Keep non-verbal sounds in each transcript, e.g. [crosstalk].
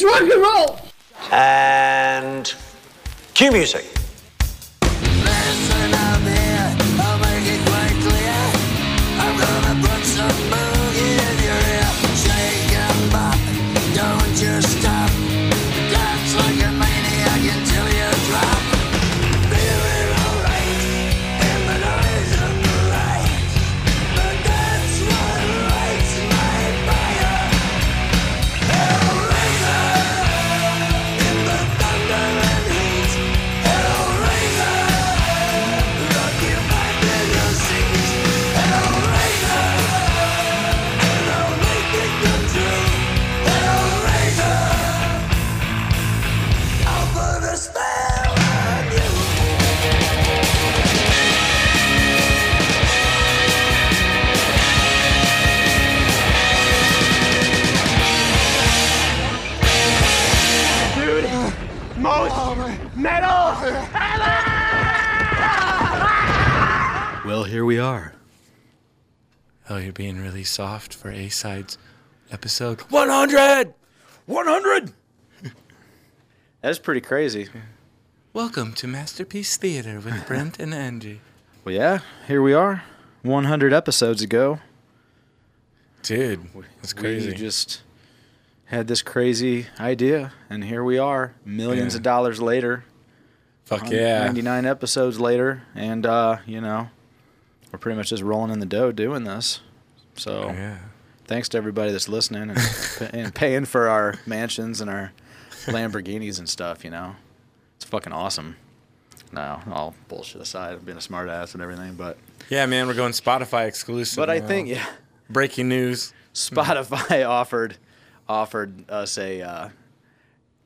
It's rock and roll. And cue music. We are. Oh, you're being really soft for A sides episode 100. 100! [laughs] That's pretty crazy. Welcome to Masterpiece Theater with [laughs] Brent and Angie. Well, yeah, here we are. 100 episodes ago. Dude, it's We crazy. just had this crazy idea, and here we are, millions Yeah. of dollars later. Fuck yeah. 99 episodes later, and, uh, you know, we're pretty much just rolling in the dough doing this. So, Yeah. thanks to everybody that's listening and, [laughs] and paying for our mansions and our Lamborghinis and stuff, you know. It's fucking awesome. No, all bullshit aside, I'm being a smartass and everything, but Yeah, man, we're going Spotify exclusive. but I now. think yeah, breaking news. Spotify [laughs] offered offered us a uh,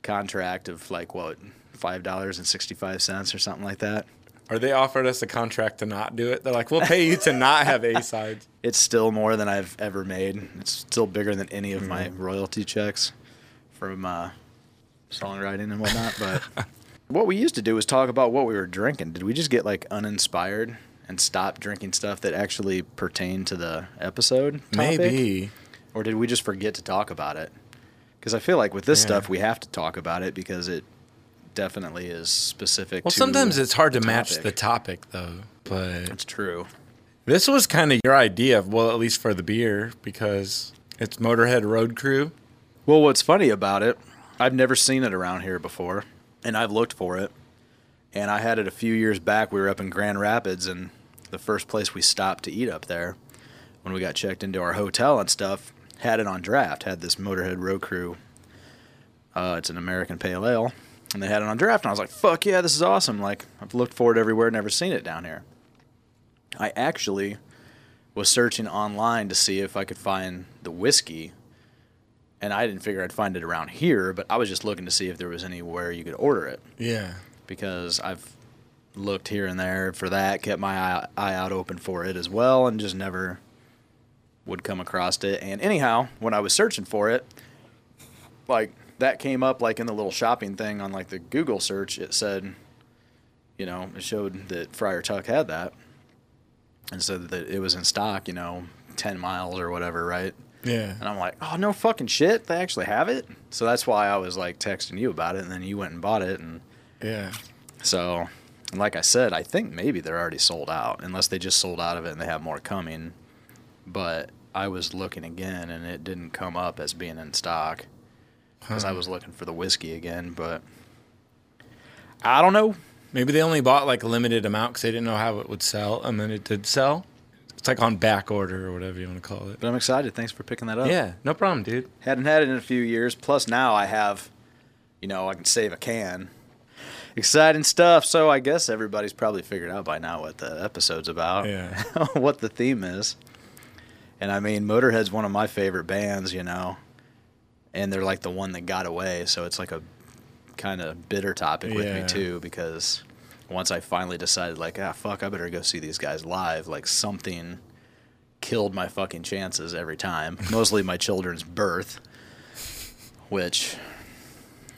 contract of like what five dollars and sixty five cents or something like that. Or they offered us a contract to not do it. They're like, we'll pay you to not have A sides. [laughs] It's still more than I've ever made. It's still bigger than any of my royalty checks from uh, songwriting and whatnot. But [laughs] what we used to do was talk about what we were drinking. Did we just get like uninspired and stop drinking stuff that actually pertained to the episode? Topic? Maybe. Or did we just forget to talk about it? Because I feel like with this Yeah. stuff, we have to talk about it because it definitely is specific Well, to sometimes it's hard to match the topic, though. But It's true. this was kind of your idea, of, well, at least for the beer, because it's Motorhead Road Crew. Well, what's funny about it, I've never seen it around here before, and I've looked for it. And I had it a few years back. We were up in Grand Rapids, and the first place we stopped to eat up there, when we got checked into our hotel and stuff, had it on draft. Had this Motorhead Road Crew. Uh, it's an American Pale Ale, and they had it on draft. And I was like, "Fuck yeah, this is awesome!" Like I've looked for it everywhere, never seen it down here. I actually was searching online to see if I could find the whiskey and I didn't figure I'd find it around here, but I was just looking to see if there was anywhere you could order it Yeah. because I've looked here and there for that, kept my eye, eye out open for it as well, and just never would come across it. And anyhow, when I was searching for it, like that came up like in the little shopping thing on like the Google search. It said, you know, it showed that Friar Tuck had that, and said that it was in stock. You know, ten miles or whatever, right? Yeah. And I'm like, oh no fucking shit, they actually have it. So that's why I was like texting you about it, and then you went and bought it, and Yeah. so, like I said, I think maybe they're already sold out, unless they just sold out of it and they have more coming. But I was looking again, and it didn't come up as being in stock because I was looking for the whiskey again. But I don't know. Maybe they only bought like a limited amount because they didn't know how it would sell, and then it did sell. It's like on back order or whatever you want to call it. But I'm excited. Thanks for picking that up. Yeah, no problem, dude. Hadn't had it in a few years. Plus now I have, you know, I can save a can. Exciting stuff. So I guess everybody's probably figured out by now what the episode's about. Yeah. [laughs] what the theme is. And I mean, Motorhead's one of my favorite bands, you know. And they're like the one that got away, so it's like a kind of bitter topic with me too because once I finally decided like, ah fuck, I better go see these guys live, like something killed my fucking chances every time. [laughs] Mostly my children's birth, which,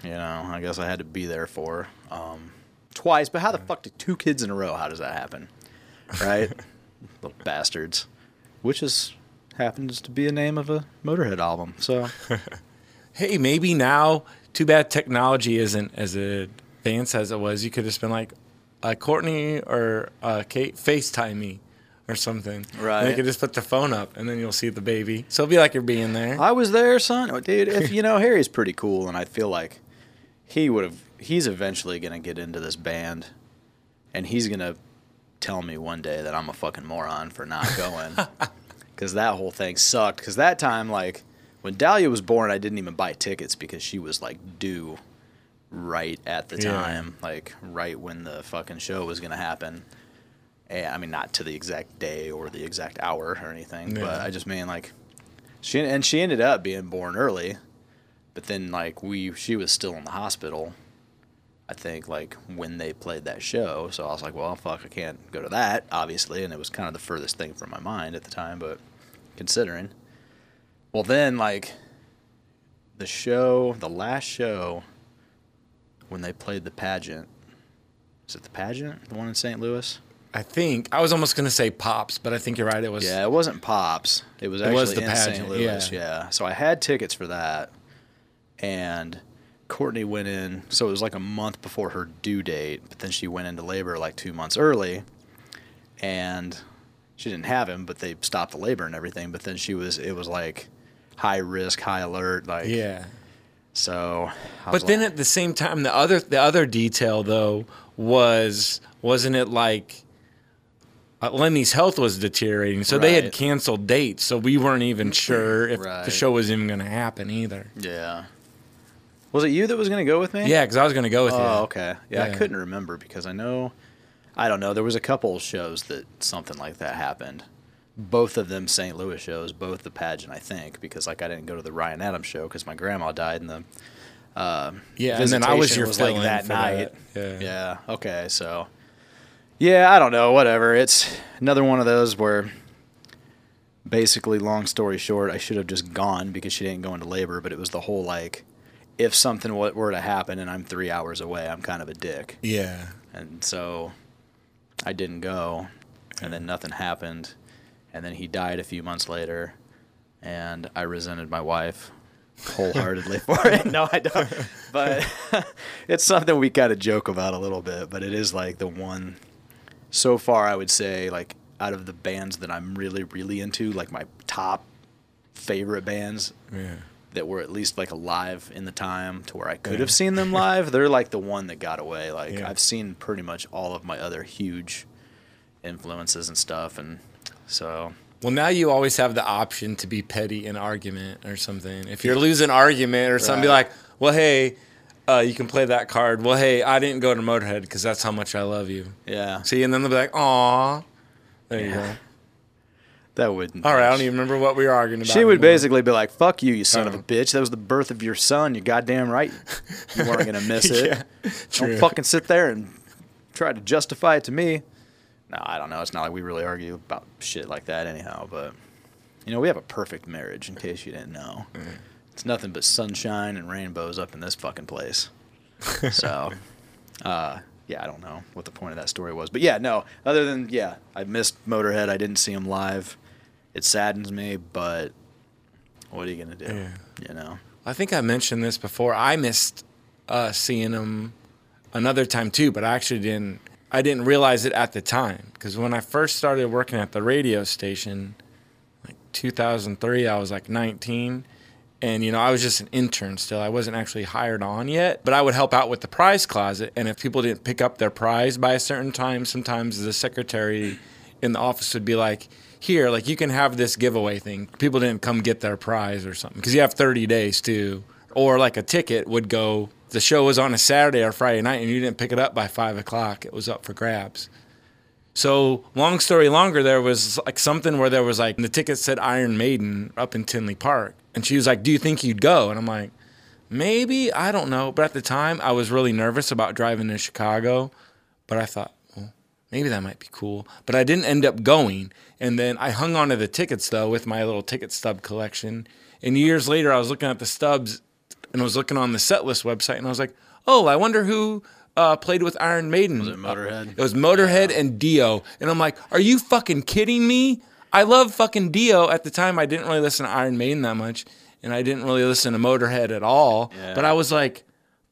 you know, I guess I had to be there for um, twice. But how the fuck did two kids in a row? How does that happen? Right, [laughs] little bastards. Which is happens to be a name of a Motorhead album. So [laughs] Hey, maybe now too bad technology isn't as advanced as it was. You could have just been like, uh, Courtney or uh, Kate, FaceTime me or something. And Right. they could just put the phone up and then you'll see the baby. So it'll be like you're being there. I was there, son. Oh, Dude, if you know, Harry's pretty cool, and I feel like he would have. He's eventually gonna get into this band, and he's gonna tell me one day that I'm a fucking moron for not going, [laughs] because that whole thing sucked. Because that time, like when Dahlia was born, I didn't even buy tickets because she was like due right at the Yeah. time, like right when the fucking show was gonna happen. And I mean, not to the exact day or the exact hour or anything, but I just mean like she and she ended up being born early, but then like we she was still in the hospital. I think like when they played that show, so I was like, well, fuck, I can't go to that, obviously, and it was kind of the furthest thing from my mind at the time, but considering. Well, then like the show, the last show when they played the pageant. Is it the pageant, the one in St. Louis? I think I was almost gonna say pops, but I think you're right. It was Yeah, it wasn't Pops. It was It actually was the in pageant, St. Louis. yeah. Yeah. So I had tickets for that, and Courtney went in. So it was like a month before her due date, but then she went into labor like two months early, and she didn't have him, but they stopped the labor and everything. But then she was, it was like high risk, high alert, like yeah. So, But then like- at the same time, the other the other detail though was wasn't it like uh, Lemmy's health was deteriorating, so they had canceled dates, so we weren't even sure if the show was even going to happen either. yeah. Was it you that was gonna go with me? Yeah, because I was going to go with you. Oh, okay. Yeah, I couldn't remember because I know, I don't know. There was a couple shows that something like that happened. Both of them St. Louis shows, both the pageant, I think, because like I didn't go to the Ryan Adams show because my grandma died in the. Uh, Yeah, and then I was your like that night. that. Yeah. Yeah. Okay. So. Yeah, I don't know. Whatever. It's another one of those where. Basically, long story short, I should have just gone because she didn't go into labor. But it was the whole like, if something were to happen and I'm three hours away, I'm kind of a dick. Yeah. And so I didn't go, and then nothing happened. And then he died a few months later, and I resented my wife wholeheartedly for it. [laughs] No, I don't. But [laughs] it's something we kind of joke about a little bit, but it is like the one so far I would say like out of the bands that I'm really really into, like my top favorite bands Yeah. that were at least like alive in the time to where I could have seen them [laughs] live, they're like the one that got away. Like Yeah. I've seen pretty much all of my other huge influences and stuff, and so Well, now you always have the option to be petty in argument or something. If you're losing argument or something, be like, well, hey, uh, you can play that card. Well, hey, I didn't go to Motorhead because that's how much I love you. yeah, See, and then they'll be like, aw. There you go. [laughs] that wouldn't. All right, I don't even remember what we were arguing about. She would anymore. basically be like, "Fuck you, you son of a Oh. bitch! That was the birth of your son. You goddamn right. You weren't gonna miss [laughs] it. Yeah. Don't fucking sit there and try to justify it to me." No, I don't know. It's not like we really argue about shit like that, anyhow. But you know, we have a perfect marriage. In case you didn't know, it's nothing but sunshine and rainbows up in this fucking place. [laughs] so, uh, yeah, I don't know what the point of that story was, but yeah, no. Other than yeah, I missed Motorhead. I didn't see him live. It saddens me, but what are you gonna do? Yeah. You know. I think I mentioned this before. I missed uh, seeing him another time too, but I actually didn't. I didn't realize it at the time because when I first started working at the radio station, like 2003, I was like 19, and you know I was just an intern still. I wasn't actually hired on yet, but I would help out with the prize closet. And if people didn't pick up their prize by a certain time, sometimes the secretary in the office would be like, "Here, like you can have this giveaway thing." People didn't come get their prize or something because you have 30 days too, or like a ticket would go. The show was on a Saturday or Friday night, and you didn't pick it up by five o'clock. It was up for grabs. So long story longer, there was like something where there was like the ticket said Iron Maiden up in Tinley Park, and she was like, "Do you think you'd go?" And I'm like, "Maybe I don't know." But at the time, I was really nervous about driving to Chicago, but I thought, well, maybe that might be cool. But I didn't end up going, and then I hung on to the tickets though with my little ticket stub collection. And years later, I was looking at the stubs, and I was looking on the setlist website, and I was like, "Oh, I wonder who." Uh, played with Iron Maiden. Was it Motorhead? It was Motorhead and Dio. And I'm like, are you fucking kidding me? I love fucking Dio. At the time, I didn't really listen to Iron Maiden that much. and I didn't really listen to Motorhead at all. Yeah. But I was like,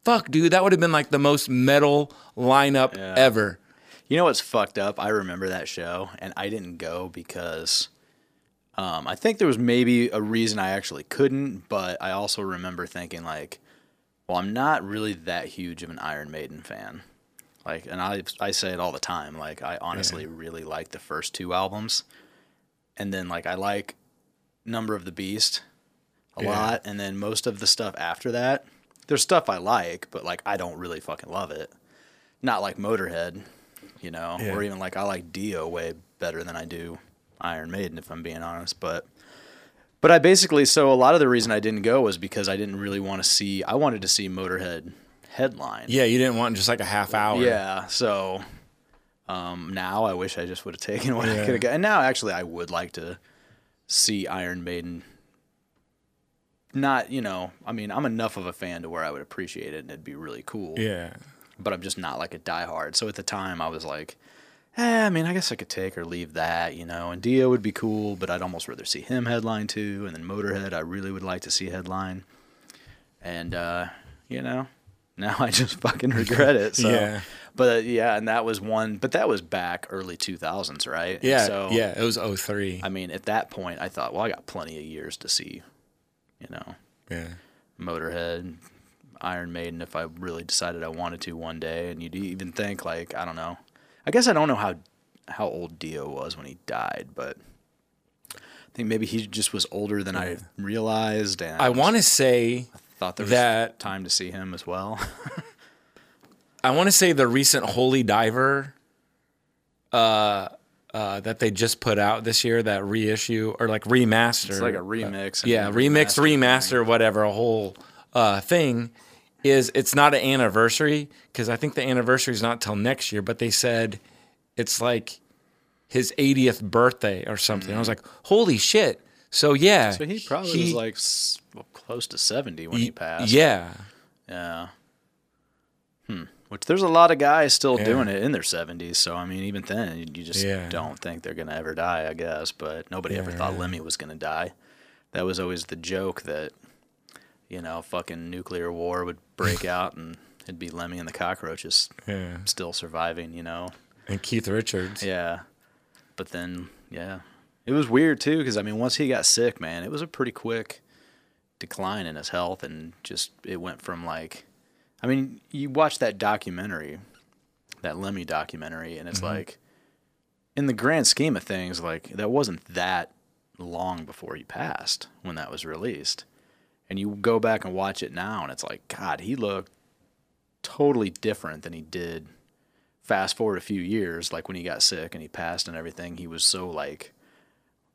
fuck, dude, that would have been like the most metal lineup Yeah. ever. You know what's fucked up? I remember that show, and I didn't go because um, I think there was maybe a reason I actually couldn't, but I also remember thinking like, well, I'm not really that huge of an Iron Maiden fan. Like, and I I say it all the time. Like, I honestly really like the first two albums, and then like I like Number of the Beast a Yeah. lot, and then most of the stuff after that, there's stuff I like, but like I don't really fucking love it. Not like Motorhead, you know, Yeah. or even like I like Dio way better than I do Iron Maiden, if I'm being honest. But but I basically so a lot of the reason I didn't go was because I didn't really want to see. I wanted to see Motorhead headline. Yeah, you didn't want just like a half hour. Yeah. So um, now I wish I just would have [laughs] taken what I could have got. And now actually I would like to see Iron Maiden. Not, you know, I mean, I'm enough of a fan to where I would appreciate it and it'd be really cool. Yeah. But I'm just not like a diehard. So at the time I was like, eh, I mean, I guess I could take or leave that, you know. And Dio would be cool, but I'd almost rather see him headline too. And then Motorhead, I really would like to see headline. And uh, you know, [laughs] now I just fucking regret it. So. Yeah. But uh, yeah, and that was one. But that was back early 2000s, right? Yeah. So yeah. It was 03. I mean, at that point, I thought, well, I got plenty of years to see, you know, yeah. Motorhead, Iron Maiden if I really decided I wanted to one day. And you'd even think like I don't know. I guess I don't know how how old Dio was when he died, but I think maybe he just was older than I realized. And I want to say thought there was that- time to see him as well. [laughs] I want to say the recent Holy Diver uh, uh, that they just put out this year, that reissue or like remaster. it's like a remix. and yeah, remix, remaster, whatever, a whole uh, thing. Is it's not an anniversary because I think the anniversary is not till next year, but they said it's like his 80th birthday or something. I was like, holy shit! So yeah, So he probably was like well, close to 70 when he passed. Yeah, Yeah. Hmm. Which there's a lot of guys still Yeah. doing it in their 70s. So, I mean, even then, you you just Yeah. don't think they're going to ever die, I guess. But nobody ever thought Yeah. Lemmy was going to die. That was always the joke that, you know, fucking nuclear war would break [laughs] out and it'd be Lemmy and the cockroaches yeah, still surviving, you know? and Keith Richards. Yeah. But then, yeah. It was weird, too, because, I mean, once he got sick, man, it was a pretty quick decline in his health. And just, it went from like, I mean, you watch that documentary, that Lemmy documentary, and it's mm-hmm. like, in the grand scheme of things, like, that wasn't that long before he passed when that was released. And you go back and watch it now, and it's like, God, he looked totally different than he did fast forward a few years, like when he got sick and he passed and everything, he was so like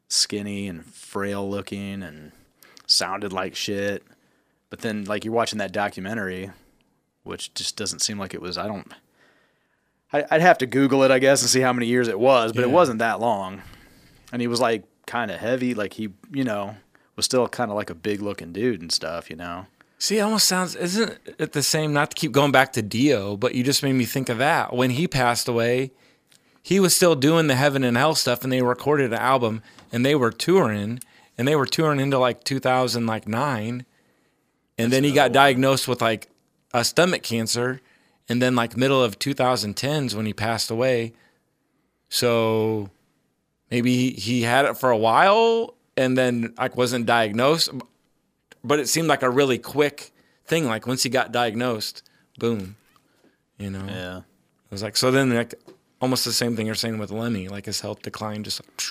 skinny and frail looking and sounded like shit. But then, like you're watching that documentary, which just doesn't seem like it was. I don't. I, I'd have to Google it, I guess, and see how many years it was, but it wasn't that long. And he was like kind of heavy, like he, you know, was still kind of like a big looking dude and stuff, you know. See, it almost sounds isn't it the same? Not to keep going back to Dio, but you just made me think of that. When he passed away, he was still doing the heaven and hell stuff, and they recorded an album, and they were touring, and they were touring into like 2000, like nine, and then he got diagnosed with like a stomach cancer, and then like middle of 2010s when he passed away. So maybe he, he had it for a while, and then like wasn't diagnosed but it seemed like a really quick thing. Like once he got diagnosed, boom, you know. Yeah. It was like so. Then like almost the same thing you're saying with Lemmy, like his health declined. Just like.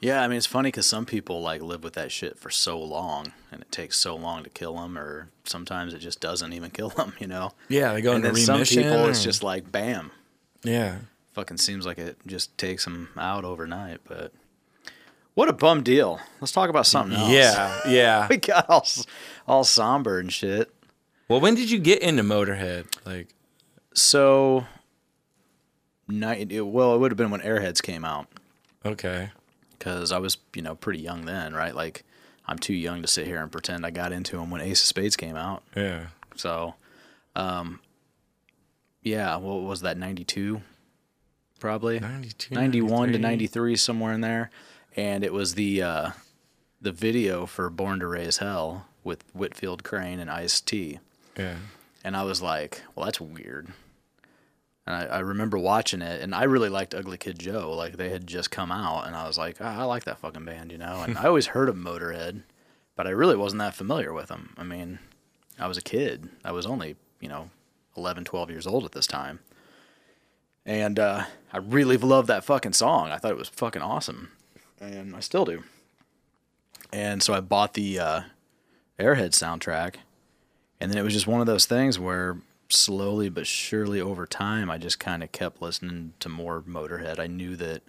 Yeah, I mean it's funny because some people like live with that shit for so long, and it takes so long to kill them, or sometimes it just doesn't even kill them, [laughs] you know. yeah, they go And into then some remission. people, it's just like bam, yeah, fucking seems like it just takes them out overnight. But what a bum deal. Let's talk about something else. yeah, yeah. [laughs] we got all all somber and shit. Well, when did you get into Motorhead? Like, So, night. Well, it would have been when Airheads came out. okay, because I was, you know, pretty young then, right? Like, I'm too young to sit here and pretend I got into them when Ace of Spades came out. yeah, So, um, yeah, what was that, 92? Probably 92, 91 to 93. 93, somewhere in there. And it was the, uh, the video for Born to Raise Hell with Whitfield Crane and Ice T. Yeah. And I was like, well, that's weird. And I, I remember watching it, and I really liked Ugly Kid Joe. Like they had just come out, and I was like, ah, I like that fucking band, you know. And I always heard of Motorhead, but I really wasn't that familiar with them. I mean, I was a kid. I was only, you know, 11, 12 years old at this time. And uh, I really loved that fucking song. I thought it was fucking awesome, and I still do. And so I bought the uh, Airhead soundtrack, and then it was just one of those things where slowly but surely over time, I just kind of kept listening to more Motorhead. I knew that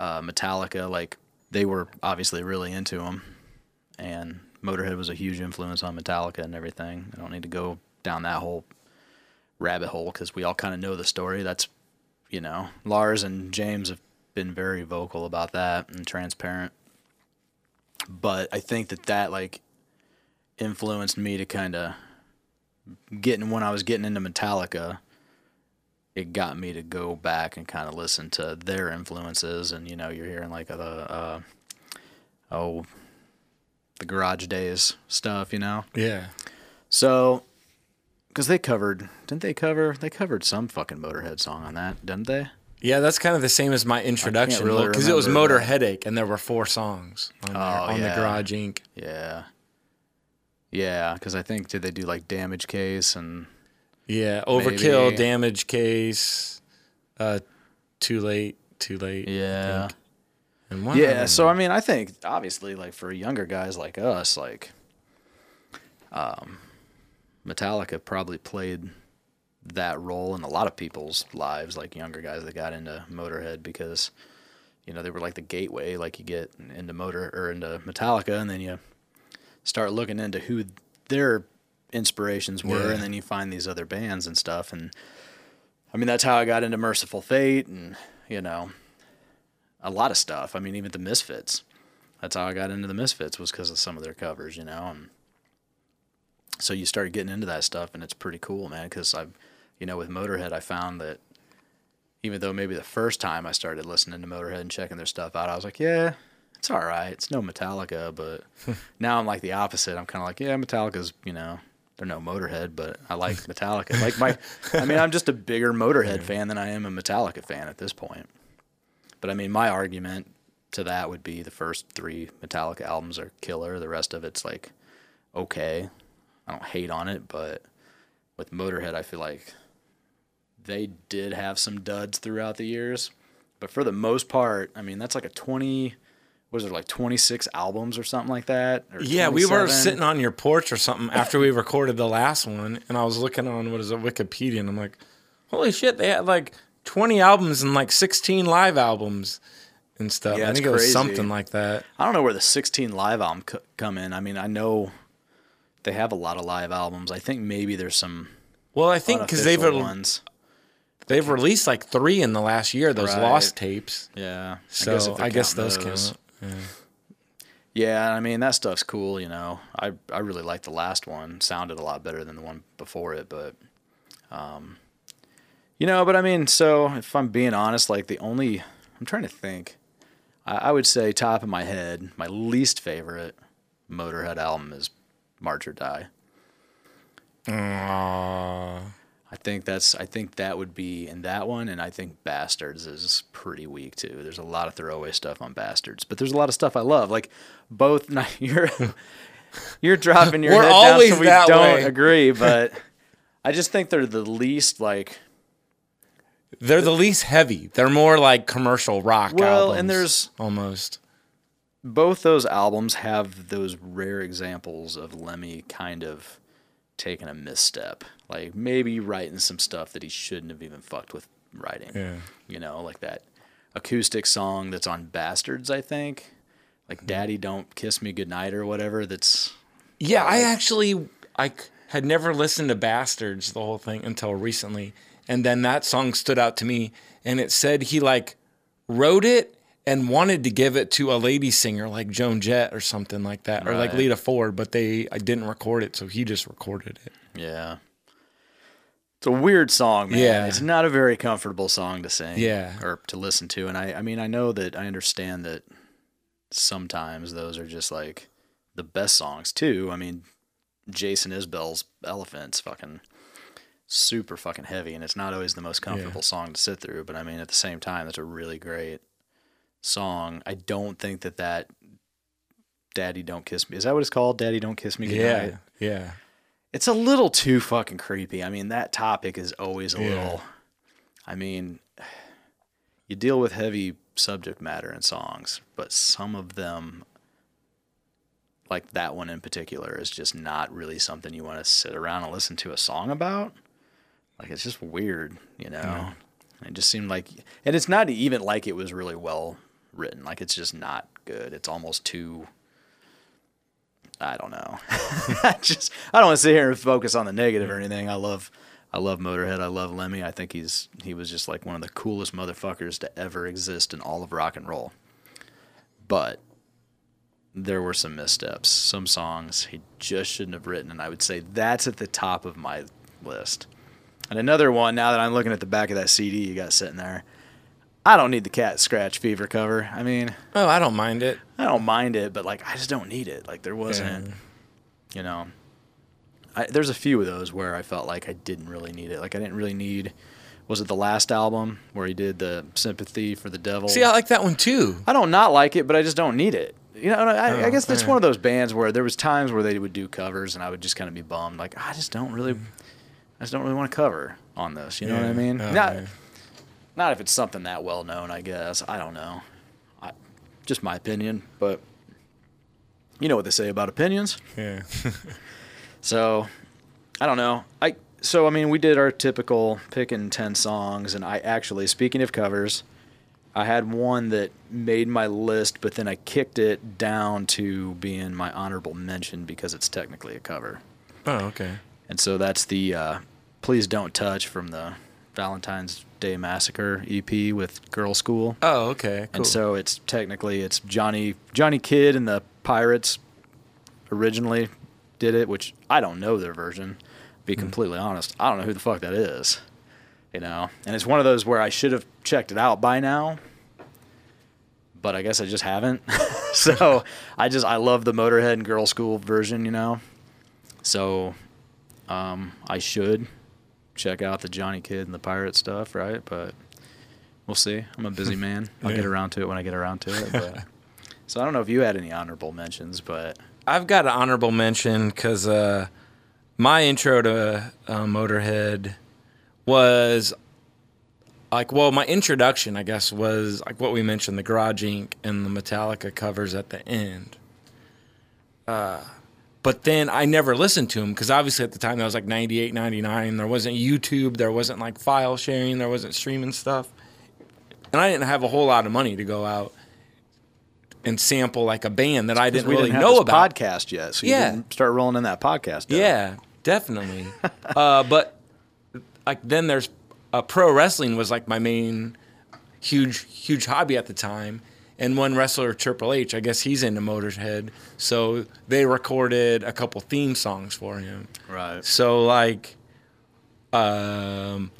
uh, Metallica, like they were obviously really into them, and Motorhead was a huge influence on Metallica and everything. I don't need to go down that whole rabbit hole because we all kind of know the story. That's you know, Lars and James have been very vocal about that and transparent. But I think that that like influenced me to kind of getting when I was getting into Metallica, it got me to go back and kind of listen to their influences. And you know, you're hearing like the uh, oh, the Garage Days stuff, you know. Yeah. So, because they covered, didn't they cover? They covered some fucking Motorhead song on that, didn't they? Yeah, that's kind of the same as my introduction really because it was Motor that. Headache, and there were four songs on, there, Oh, on yeah. the Garage Inc. Yeah. Yeah, because I think did they do like Damage Case and Yeah, Overkill, Maybe. Damage Case, uh, Too Late, Too Late. Yeah. And one Yeah, so. I mean, I think obviously, like for younger guys like us, like, um, Metallica probably played that role in a lot of people's lives, like younger guys that got into Motorhead because, you know, they were like the gateway. Like you get into Motor or into Metallica, and then you start looking into who their inspirations were, Yeah. and then you find these other bands and stuff. And I mean, that's how I got into Mercyful Fate, and you know, a lot of stuff. I mean, even the Misfits. That's how I got into the Misfits was because of some of their covers, you know. And so you start getting into that stuff, and it's pretty cool, man. Because I've, you know, with Motorhead, I found that even though maybe the first time I started listening to Motorhead and checking their stuff out, I was like, yeah, it's all right. It's no Metallica, but [laughs] now I'm like the opposite. I'm kind of like, yeah, Metallica's, you know, they're no Motorhead, but I like [laughs] Metallica. like my, I mean, I'm just a bigger Motorhead fan than I am a Metallica fan at this point. But I mean, my argument to that would be the first three Metallica albums are killer. The rest of it's like okay. I don't hate on it, but with Motorhead, I feel like they did have some duds throughout the years. But for the most part, I mean, that's like a 20, was it like 26 albums or something like that? Yeah, we were sitting on your porch or something after we recorded the last one, and I was looking on what is it, Wikipedia, and I'm like, holy shit, they had like 20 albums and like 16 live albums and stuff. Yeah, I think it was crazy. something like that. I don't know where the 16 live album co- come in. I mean, I know they have a lot of live albums. I think maybe there's some Well, I think because they've ones. They've released like three in the last year, those Right. lost tapes. Yeah. So if they're I guess counting those count. Yeah, I mean that stuff's cool, you know. I I really liked the last one. Sounded a lot better than the one before it, but um you know, but I mean, so if I'm being honest, like the only I'm trying to think. I, I would say top of my head, my least favorite Motorhead album is March or Die. Aw. I think that's I think that would be in that one, and I think Bastards is pretty weak too. There's a lot of throwaway stuff on Bastards, but there's a lot of stuff I love. Like both, [laughs] you're you're dropping your We're head down so we don't way. agree, [laughs] but I just think they're the least like They're the least heavy. They're more like commercial rock Well, albums. and there's- almost. both those albums have those rare examples of Lemmy kind of taking a misstep, like maybe writing some stuff that he shouldn't have even fucked with writing. Yeah. You know, like that acoustic song that's on Bastards, I think. Like hmm. Daddy Don't Kiss Me Goodnight or whatever that's Yeah, I actually I had never listened to Bastards the whole thing until recently, and then that song stood out to me, and it said he like wrote it and wanted to give it to a lady singer like Joan Jett or something like that, or like Lita Ford, but they I didn't record it, so he just recorded it. yeah. It's a weird song, man. Yeah. It's not a very comfortable song to sing. Yeah. Or to listen to. And I, I mean, I know that I understand that sometimes those are just like the best songs too. I mean, Jason Isbell's Elephant's fucking super fucking heavy, and it's not always the most comfortable song to sit through. But I mean, at the same time, it's a really great song. I don't think that that "Daddy Don't Kiss Me" is that what it's called? "Daddy Don't Kiss Me Goodnight." Yeah, yeah. It's a little too fucking creepy. I mean, that topic is always a Yeah. little. I mean, you deal with heavy subject matter in songs, but some of them, like that one in particular, is just not really something you want to sit around and listen to a song about. Like, it's just weird, you know? It just seemed like. And it's not even like it was really well written. Like, it's just not good. It's almost too. I don't know. [laughs] I just I don't want to sit here and focus on the negative or anything. I love I love Motorhead. I love Lemmy. I think he's he was just like one of the coolest motherfuckers to ever exist in all of rock and roll. But there were some missteps, some songs he just shouldn't have written, and I would say that's at the top of my list. And another one, now that I'm looking at the back of that CD you got sitting there, I don't need the Cat Scratch Fever cover. I mean, Oh, I don't mind it. I don't mind it, but like I just don't need it. Like there wasn't, Yeah. you know. I, there's a few of those where I felt like I didn't really need it. Like I didn't really need. Was it the last album where he did the sympathy for the devil? See, I like that one too. I don't not like it, but I just don't need it. You know, I, I Oh, guess that's one of those bands where there was times where they would do covers, and I would just kind of be bummed. Like I just don't really, hmm. I just don't really want to cover on this. You know what I mean? Oh, yeah. Not if it's something that well known. I guess I don't know. I, just my opinion, but you know what they say about opinions. Yeah. [laughs] So, I don't know. I so I mean we did our typical picking ten songs, and I actually speaking of covers, I had one that made my list, but then I kicked it down to being my honorable mention because it's technically a cover, oh, okay. and so that's the uh, "Please Don't Touch" from the Valentine's Day Massacre EP with Girlschool. Oh, okay. Cool. And so it's technically it's Johnny Johnny Kidd and the Pirates originally did it, which I don't know their version. Be completely honest, I don't know who the fuck that is. You know, and it's one of those where I should have checked it out by now, but I guess I just haven't. [laughs] so I just I love the Motorhead and Girlschool version. You know, so um, I should check out the Johnny Kidd and the Pirate stuff, right? But we'll see. I'm a busy man. [laughs] I'll get around to it when I get around to it. But. [laughs] so I don't know if you had any honorable mentions, but I've got an honorable mention because uh, my intro to uh, Motorhead was like, well, my introduction, I guess, was like what we mentioned the Garage Inc. and the Metallica covers at the end. Uh, but then I never listened to them because obviously at the time that was like 98, 99. There wasn't YouTube, there wasn't like file sharing, there wasn't streaming stuff. And I didn't have a whole lot of money to go out and sample like a band that I didn't really didn't know about. podcast yet, so you Yeah. didn't start rolling in that podcast. dough. Yeah, definitely. [laughs] uh, but like then there's uh, pro wrestling was like my main huge huge hobby at the time. And one wrestler, Triple H, I guess he's into Motorhead, so they recorded a couple theme songs for him. right. So like, um,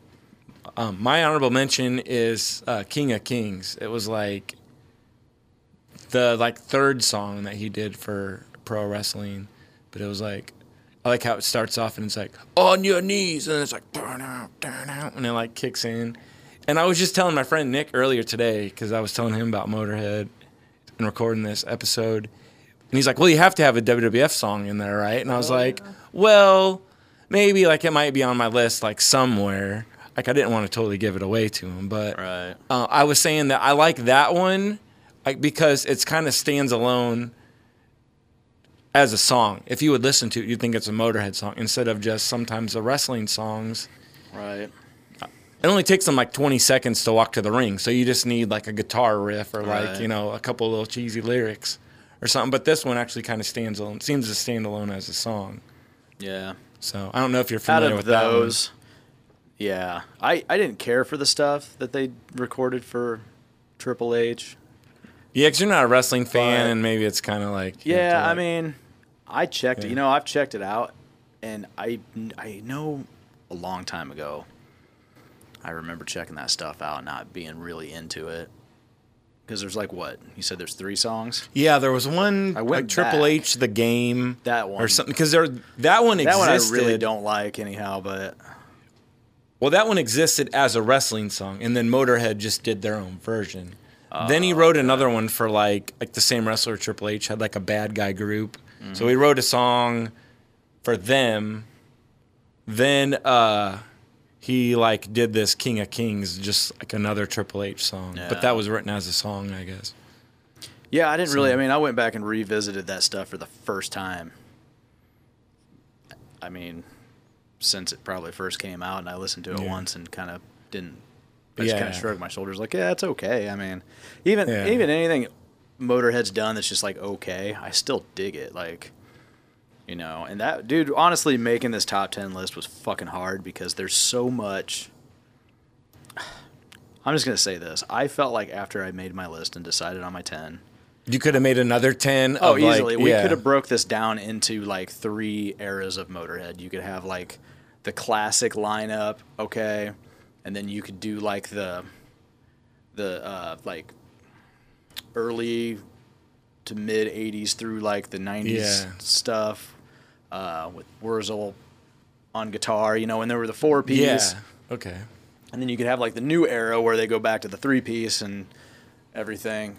um, my honorable mention is uh, King of Kings. It was like the like third song that he did for pro wrestling, but it was like I like how it starts off and it's like on your knees and it's like turn out, turn out, and it like kicks in. And I was just telling my friend Nick earlier today because I was telling him about Motorhead and recording this episode. And he's like, "Well, you have to have a WWF song in there, right?" And I was like, "Well, maybe like it might be on my list like somewhere." Like I didn't want to totally give it away to him, but Right. uh, I was saying that I like that one like because it's kind of stands alone as a song. If you would listen to it, you'd think it's a Motorhead song instead of just sometimes the wrestling songs. Right. It only takes them like 20 seconds to walk to the ring, so you just need like a guitar riff or like Right. you know a couple little cheesy lyrics or something. But this one actually kind of stands alone. Seems to stand alone as a song. Yeah. So I don't know if you're Out familiar of with that those, yeah, I I didn't care for the stuff that they recorded for Triple H. Yeah, because you're not a wrestling fan, But- and maybe it's kind of like Yeah, I mean, I checked. it. You know, I've checked it out, and I I know a long time ago. I remember checking that stuff out, and not being really into it, because there's like what you said. There's three songs. Yeah, there was one I like went Triple. H the game That one. or something because there that one existed. That one I really don't like anyhow, but Well, that one existed as a wrestling song, and then Motorhead just did their own version. then Oh, he wrote another one for like like the same wrestler Triple H had like a bad guy group, Mm-hmm. so he wrote a song for them. Then uh, he like did this King of Kings, just like another Triple H song, Yeah. but that was written as a song, I guess. yeah, I didn't really. I mean, I went back and revisited that stuff for the first time. I mean, since it probably first came out, and I listened to it Yeah. once and kind of didn't. I just kind of shrugged my shoulders, like, yeah, it's okay. I mean, even Yeah. even anything Motorhead's done that's just like okay, I still dig it. Like, you know, and that dude, honestly, making this top ten list was fucking hard because there's so much. [sighs] I'm just gonna say this. I felt like after I made my list and decided on my ten, You could have made another ten. Oh, of, like- easily. we yeah. could have broke this down into like three eras of Motorhead. You could have like the classic lineup, okay, and then you could do like the the uh, like early to mid '80s through like the '90s Yeah. stuff uh, with Wurzel on guitar, you know, and there were the four piece. Yeah. Okay. And then you could have like the new era where they go back to the three piece and everything.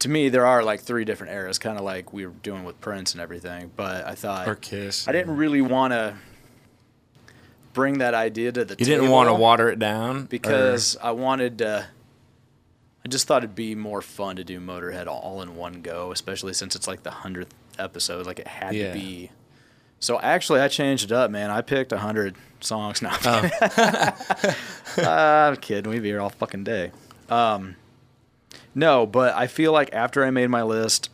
To me, there are like three different eras, kind of like we were doing with Prince and everything. But I thought Or Kiss. I didn't really want to bring that idea to the You didn't want to water it down or- because I wanted to. I just thought it'd be more fun to do Motorhead all in one go, especially since it's like the hundredth episode. Like it had Yeah. to be. So actually, I changed it up, man. I picked hundred songs [laughs] now. Oh. [laughs] I'm kidding. We'd be here all fucking day. Um, no, but I feel like after I made my list,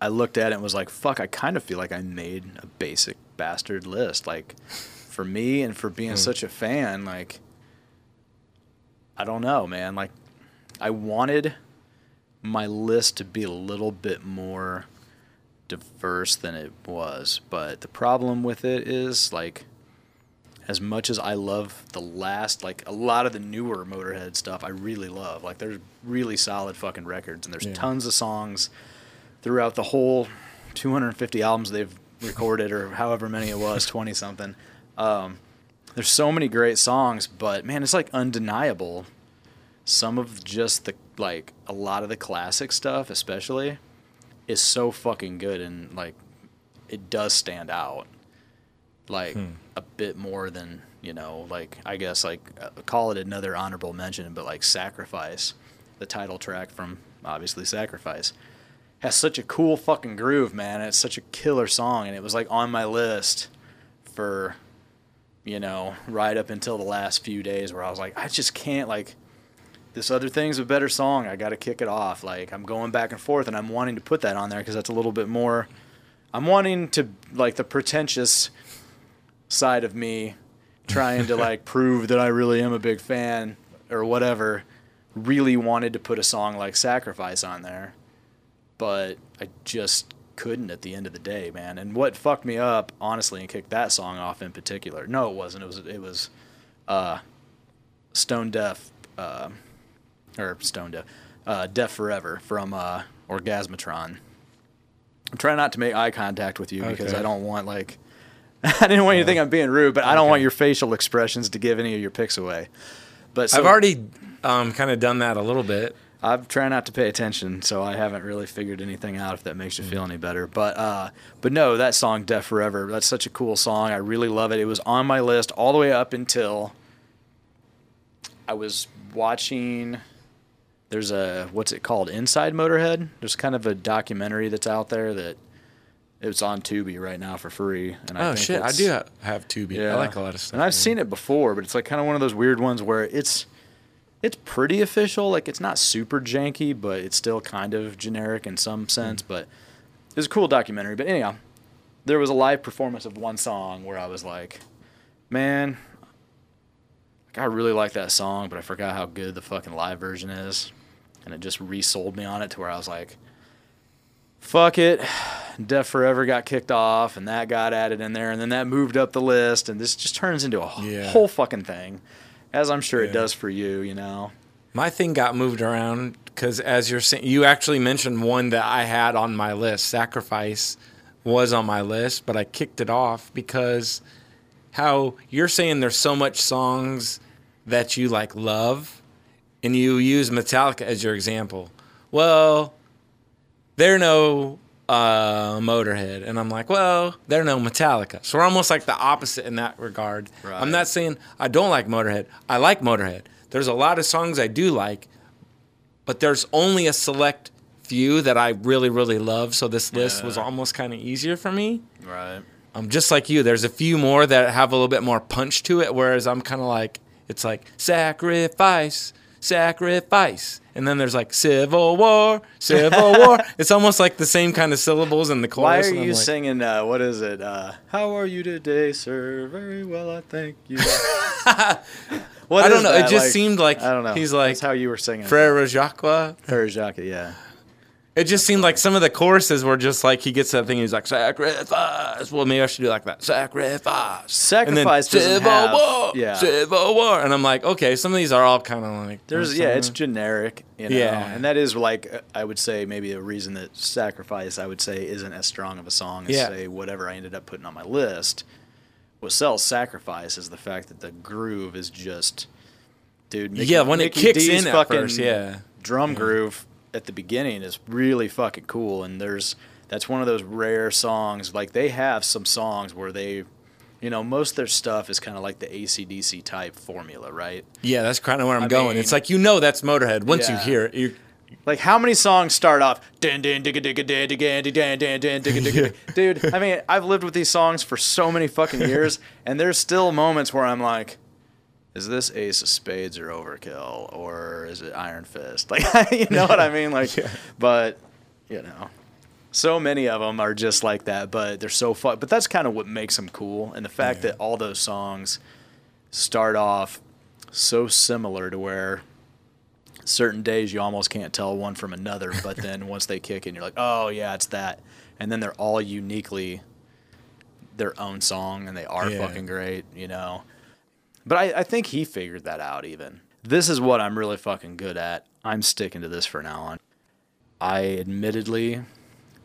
I looked at it and was like, "Fuck!" I kind of feel like I made a basic bastard list. Like, for me and for being such a fan, like, I don't know, man. Like, I wanted my list to be a little bit more diverse than it was, but the problem with it is like as much as I love the last, like a lot of the newer Motorhead stuff, I really love. Like there's really solid fucking records, and there's Yeah. tons of songs throughout the whole 250 albums they've recorded, or however many it was, 20 something. Um, there's so many great songs, but man, it's like undeniable. Some of just the like a lot of the classic stuff, especially, is so fucking good, and like it does stand out like a bit more than you know like i guess like uh, call it another honorable mention but like sacrifice the title track from obviously sacrifice has such a cool fucking groove man it's such a killer song and it was like on my list for you know right up until the last few days where i was like i just can't like this other thing's a better song i gotta kick it off like i'm going back and forth and i'm wanting to put that on there because that's a little bit more i'm wanting to like the pretentious side of me trying to [laughs] like prove that I really am a big fan or whatever really wanted to put a song like Sacrifice on there. But I just couldn't at the end of the day, man. And what fucked me up, honestly, and kicked that song off in particular. No, it wasn't. It was it was uh Stone Deaf uh or Stone Deaf. Uh Deaf Forever from uh Orgasmatron. I'm trying not to make eye contact with you because I don't want like [laughs] I didn't want you to think I'm being rude, but I don't Okay. want your facial expressions to give any of your picks away. But so I've already um, kind of done that a little bit. I'm trying not to pay attention, so I haven't really figured anything out. If that makes you feel any better, but uh, but no, that song "Deaf Forever" that's such a cool song. I really love it. It was on my list all the way up until I was watching. There's a what's it called? Inside Motorhead. There's kind of a documentary that's out there that it's on Tubi right now for free. And I Oh think shit, I do ha- have Tubi. Yeah. I like a lot of stuff. and I've man. seen it before, but it's like kind of one of those weird ones where it's it's pretty official. Like it's not super janky, but it's still kind of generic in some sense. Hmm. But it's a cool documentary. But anyhow, there was a live performance of one song where I was like, man, like, I really like that song, but I forgot how good the fucking live version is, and it just resold me on it to where I was like. Fuck it. [sighs] Deaf Forever got kicked off, and that got added in there, and then that moved up the list, and this just turns into a Yeah. whole fucking thing, as I'm sure it does for you, you know. My thing got moved around because, as you're saying, you actually mentioned one that I had on my list. Sacrifice was on my list, but I kicked it off because how you're saying there's so much songs that you like love, and you use Metallica as your example. Well, they're no uh, Motorhead, and I'm like, well, they're no Metallica. So we're almost like the opposite in that regard. Right. I'm not saying I don't like Motorhead. I like Motorhead. There's a lot of songs I do like, but there's only a select few that I really, really love. So this list was almost kind of easier for me. Right. Um, just like you, there's a few more that have a little bit more punch to it, whereas I'm kind of like, it's like sacrifice, sacrifice. And then there's like civil war, civil war. [laughs] It's almost like the same kind of syllables in the chorus. Why are you like, singing? Uh, what is it? Uh, How are you today, sir? Very well, I thank you. [laughs] What I don't know. It that? just seemed like I don't know. he's like That's how you were singing. Frere Jacques. Frere Jacques, yeah. It just seemed like some of the choruses were just like he gets that thing. He's like sacrifice. Well, maybe I should do like that. Sacrifice. Sacrifice and then, doesn't civil have- war. yeah. Civil war. And I'm like, okay, some of these are all kind of like There's yeah, it's generic, you know, Yeah. and that is like I would say maybe a reason that "Sacrifice" I would say isn't as strong of a song as Yeah. say whatever I ended up putting on my list. What sells "Sacrifice" is the fact that the groove is just, dude. Mikkey- Yeah, when it kicks D's in at fucking first, yeah. drum groove at the beginning is really fucking cool, and there's that's one of those rare songs. Like they have some songs where they. You know, most of their stuff is kind of like the ACDC type formula, right? Yeah, that's kind of where I'm I going. mean- it's like you know that's Motorhead once you hear it. You, Like how many songs start off din din digga digga din digga din din din din digga digga Dude, I mean, I've lived with these songs for so many fucking years and there's still moments where I'm like is this Ace of Spades or Overkill or is it Iron Fist? [laughs] Like [laughs] you know what I mean? Like [laughs] but you know so many of them are just like that, but they're so fun. But that's kind of what makes them cool, and the fact Yeah. that all those songs start off so similar to where certain days you almost can't tell one from another, but then once they kick in, you're like, oh yeah, it's that, and then they're all uniquely their own song, and they are Yeah. fucking great, you know. But I, I think he figured that out. Even this is what I'm really fucking good at. I'm sticking to this for now on. I admittedly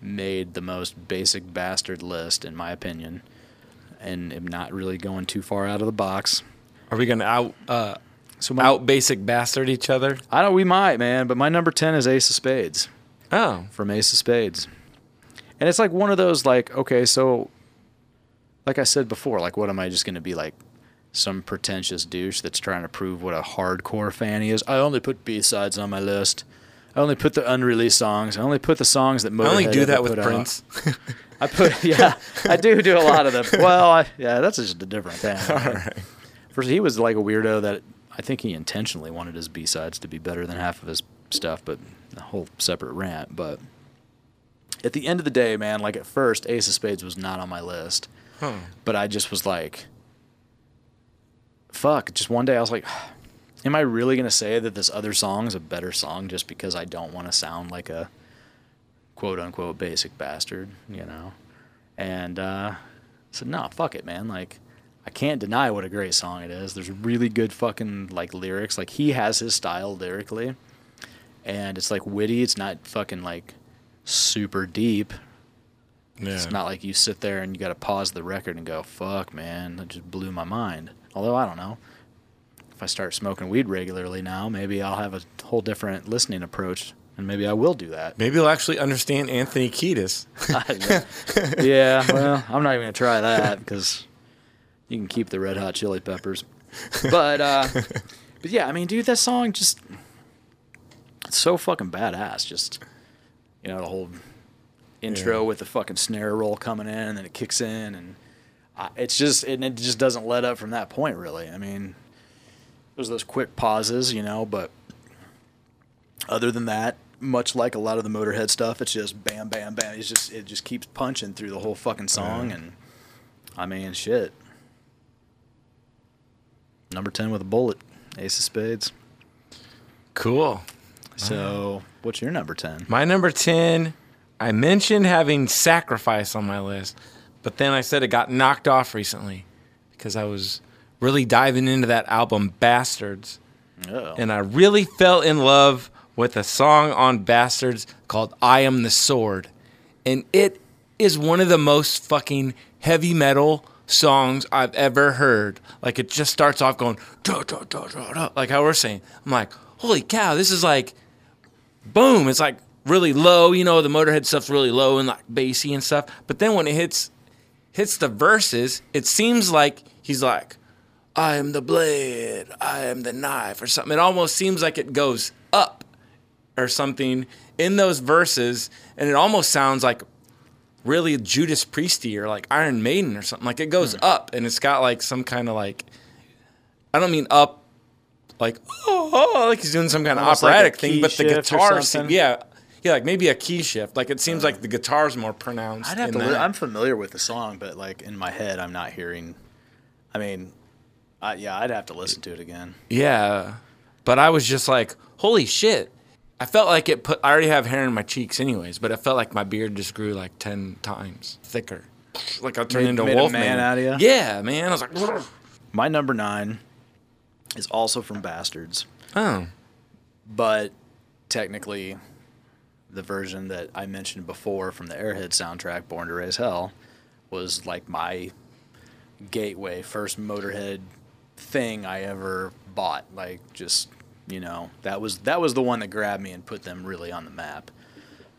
made the most basic bastard list in my opinion, and am not really going too far out of the box. are we gonna out uh, So my, out basic bastard each other? I don't. We might, man. But my number ten is Ace of Spades Oh, from Ace of Spades, and it's like one of those like okay, so like I said before, like what am I just gonna be like? Some pretentious douche that's trying to prove what a hardcore fan he is. I only put B sides on my list. I only put the unreleased songs. I only put the songs that I only do that with. Prince. I put [laughs] yeah, I do do a lot of them. [laughs] Well, I, yeah, that's just a different thing. [laughs] All right. First, he was like a weirdo that I think he intentionally wanted his B sides to be better than half of his stuff, but a whole separate rant. But at the end of the day, man, like at first, Ace of Spades was not on my list, Huh. but I just was like, fuck. Just one day, I was like, [sighs] am I really gonna say that this other song is a better song just because I don't want to sound like a quote unquote basic bastard, you know? And uh, I said, no, fuck it, man. Like, I can't deny what a great song it is. There's really good fucking like lyrics. Like he has his style lyrically, and it's like witty. It's not fucking like super deep. Yeah. It's not like you sit there and you got to pause the record and go, "Fuck, man, that just blew my mind." Although I don't know, if I start smoking weed regularly now, maybe I'll have a whole different listening approach, and maybe I will do that. Maybe you'll actually understand Anthony Kiedis. [laughs] yeah, well, I'm not even gonna try that because you can keep the red hot chili peppers. But uh, but yeah, I mean, dude, that song just it's so fucking badass. Just you know, the whole intro Yeah. with the fucking snare roll coming in, and then it kicks in, and it's just and it just doesn't let up from that point. Really, I mean, there's those quick pauses, you know, but other than that, much like a lot of the Motorhead stuff, it's just bam, bam, bam. It's just it just keeps punching through the whole fucking song, Yeah. and I mean, shit. Number ten with a bullet, Ace of Spades. Cool. So, what's your number ten? My number 10, I mentioned having Sacrifice on my list, but then I said it got knocked off recently because I was really diving into that album, Bastards. Oh. and I really fell in love with a song on Bastards called I Am the Sword. And it is one of the most fucking heavy metal songs I've ever heard. Like it just starts off going da, da, da, da, da, like how we're saying. I'm like, holy cow, this is like boom. It's like really low, you know, the Motorhead stuff's really low and like bassy and stuff. But then when it hits hits the verses, it seems like he's like, I am the blade, I am the knife, or something. It almost seems like it goes up or something in those verses, and it almost sounds like really Judas Priesty or like Iron Maiden or something. Like it goes hmm. up, and it's got like some kind of like, I don't mean up, like oh, [laughs] oh like he's doing some kind of Almost like operatic thing, but the guitar, se- something? yeah, yeah, like maybe a key shift. Like it seems like the guitar's more pronounced. I'd have in to. Li- I'm familiar with the song, but like in my head, I'm not hearing. I mean, I, yeah, I'd have to listen to it again. Yeah. But I was just like, holy shit. I felt like it put, I already have hair in my cheeks anyways, but it felt like my beard just grew like 10 times thicker. Like I turned Made- into made a a wolf man out of you. Yeah, man. I was like. My number nine is also from Bastards, oh, but technically, the version that I mentioned before from the Airhead soundtrack, "Born to Raise Hell," was like my gateway first Motorhead thing I ever bought. Like just you know that was that was the one that grabbed me and put them really on the map.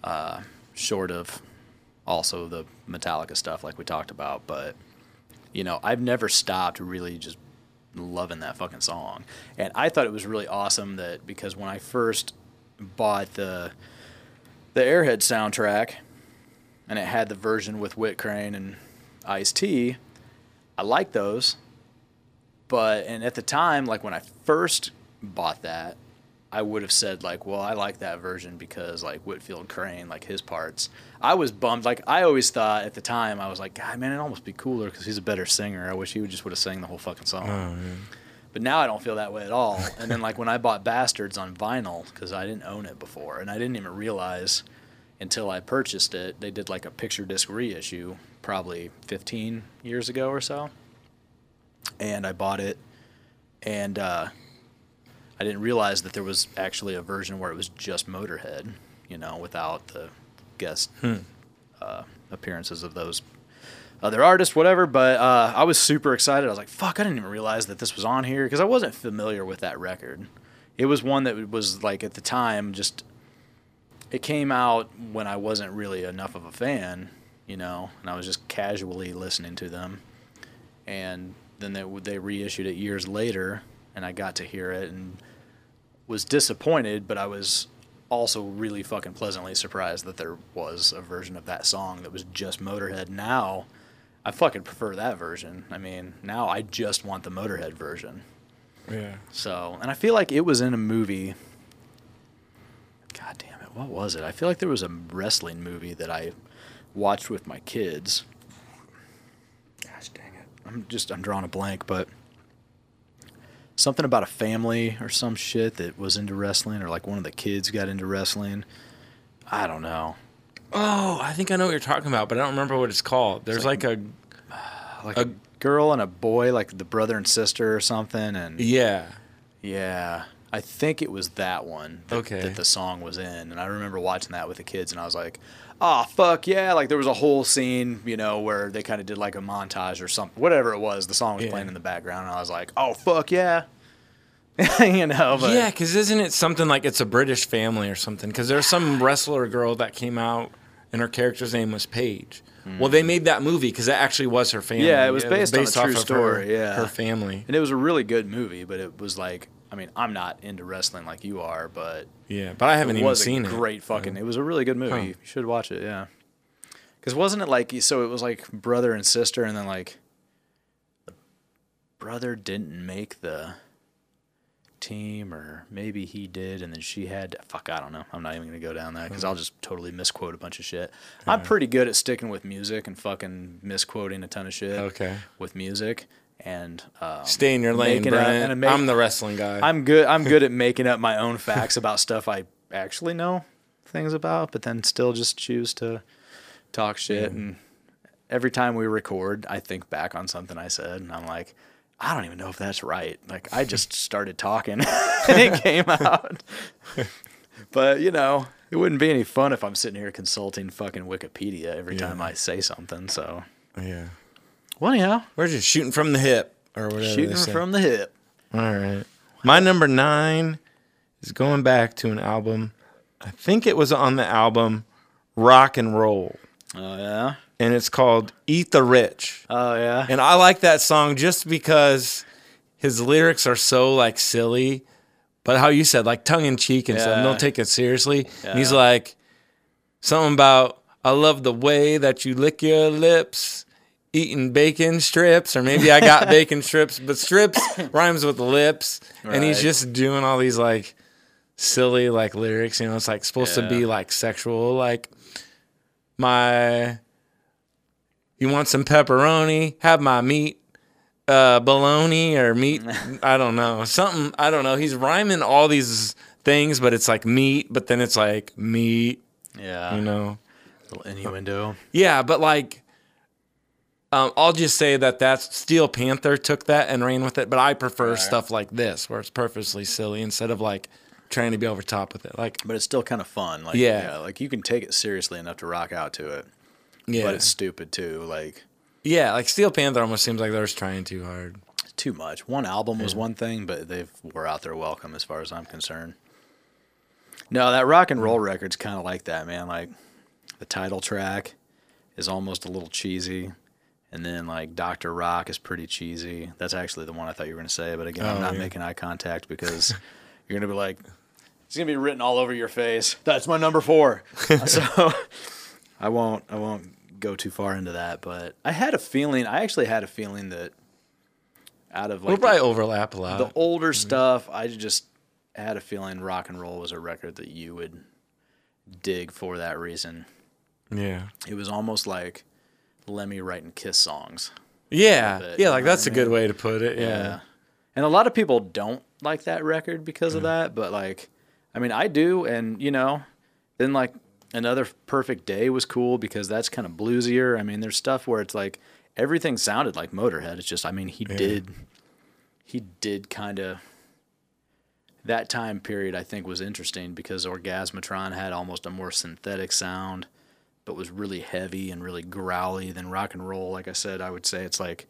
Uh, short of also the Metallica stuff like we talked about, but you know I've never stopped really just loving that fucking song. And I thought it was really awesome that because when I first bought the the Airhead soundtrack and it had the version with Whit Crane and Ice T, I like those. But and at the time, like when I first bought that, I would have said like, well, I like that version because like Whitfield Crane, like his parts. I was bummed. Like I always thought at the time, I was like, God, man, it'd almost be cooler because he's a better singer. I wish he would just would have sang the whole fucking song. Oh, But now I don't feel that way at all. And then like when I bought Bastards on vinyl because I didn't own it before, and I didn't even realize until I purchased it, they did like a picture disc reissue probably 15 years ago or so. And I bought it, and uh, I didn't realize that there was actually a version where it was just Motorhead, you know, without the guest uh, appearances of those other artists, whatever. But uh, I was super excited. I was like, "Fuck!" I didn't even realize that this was on here because I wasn't familiar with that record. It was one that was like at the time just. It came out when I wasn't really enough of a fan, you know, and I was just casually listening to them, and then they they reissued it years later, and I got to hear it and was disappointed, but I was also really fucking pleasantly surprised that there was a version of that song that was just Motorhead. Now, I fucking prefer that version. I mean, now I just want the Motorhead version. yeah. So, and I feel like it was in a movie. God damn it, what was it? I feel like there was a wrestling movie that I watched with my kids. Gosh dang it. I'm just I'm drawing a blank, but something about a family or some shit that was into wrestling or like one of the kids got into wrestling. I don't know. Oh, I think I know what you're talking about, but I don't remember what it's called. There's like, a, Like a, girl and a boy, like the brother and sister or something and yeah. Yeah, I think it was that one that, Okay. that the song was in, and I remember watching that with the kids, and I was like, "Oh fuck yeah!" Like there was a whole scene, you know, where they kind of did like a montage or something, whatever it was. The song was Yeah. playing in the background, and I was like, "Oh fuck yeah!" [laughs] you know, but Yeah, because isn't it something like it's a British family or something? Because there's some wrestler girl that came out and her character's name was Paige. Mm. Well, they made that movie because that actually was her family. Yeah, it was based on a true off of story, Her, yeah. her family. and it was a really good movie, but it was like, I mean, I'm not into wrestling like you are, but Yeah, but I haven't it even was seen a it. great fucking. It was a really good movie. Huh. You should watch it. Yeah. Because wasn't it like so? It was like brother and sister, and then like the brother didn't make the team, or maybe he did, and then she had. Fuck, I don't know. I'm not even gonna go down that because I'll just totally misquote a bunch of shit. I'm pretty good at sticking with music and fucking misquoting a ton of shit. Okay. With music and um, Stay in your lane, making up- Brent. and make- I'm the wrestling guy. I'm good. I'm good at making up my own facts about stuff I actually know things about, but then still just choose to talk shit. And every time we record, I think back on something I said, and I'm like, I don't even know if that's right. Like I just started talking [laughs] and it came out. but you know, it wouldn't be any fun if I'm sitting here consulting fucking Wikipedia every Yeah. time I say something. So, Yeah. well, anyhow, We're just shooting from the hip or whatever. shooting from the hip. All right. My number nine is going back to an album. I think it was on the album Rock and Roll, Oh yeah. And it's called Eat the Rich. Oh yeah. And I like that song just because his lyrics are so like silly, but how you said like tongue in cheek and stuff. Yeah. Don't take it seriously. And he's like something about I love the way that you lick your lips. Eating bacon strips, or maybe I got [laughs] bacon strips, but strips [laughs] rhymes with lips, and he's just doing all these like silly like lyrics. You know, it's like supposed to be like sexual, like my you want some pepperoni? Have my meat, uh, bologna or meat. [laughs] I don't know. Something, I don't know. He's rhyming all these things, but it's like meat, but then it's like meat, yeah. you know? A little innuendo. Yeah, but like, um, I'll just say that that's Steel Panther took that and ran with it, but I prefer stuff like this where it's purposely silly instead of like trying to be over top with it. Like, But it's still kind of fun. Like Yeah. like you can take it seriously enough to rock out to it. Yeah, But it's stupid too. Like yeah, like Steel Panther almost seems like they're just trying too hard. too much. One album was one thing, but they've wore out their welcome as far as I'm concerned. No, that rock and roll record's kind of like that, man. Like the title track is almost a little cheesy, and then like Doctor Rock is pretty cheesy. That's actually the one I thought you were gonna say, but again, I'm Oh, not yeah. making eye contact because [laughs] you're gonna be like, it's gonna be written all over your face. That's my number four. [laughs] so [laughs] I won't. I won't go too far into that, but I had a feeling. I actually had a feeling that out of like We'll probably the, overlap a lot. the older mm-hmm. stuff, I just had a feeling rock and roll was a record that you would dig for that reason. yeah. It was almost like Lemmy writing Kiss songs. Yeah, bit, yeah, like that's a what I good way to put it. Yeah, And a lot of people don't like that record because of mm-hmm. that, but like I mean I do and you know, then like another perfect day was cool because that's kind of bluesier. I mean there's stuff where it's like everything sounded like Motorhead. It's just I mean he did he did kind of that time period I think was interesting because Orgasmatron had almost a more synthetic sound but was really heavy and really growly than rock and roll. Like I said, I would say it's like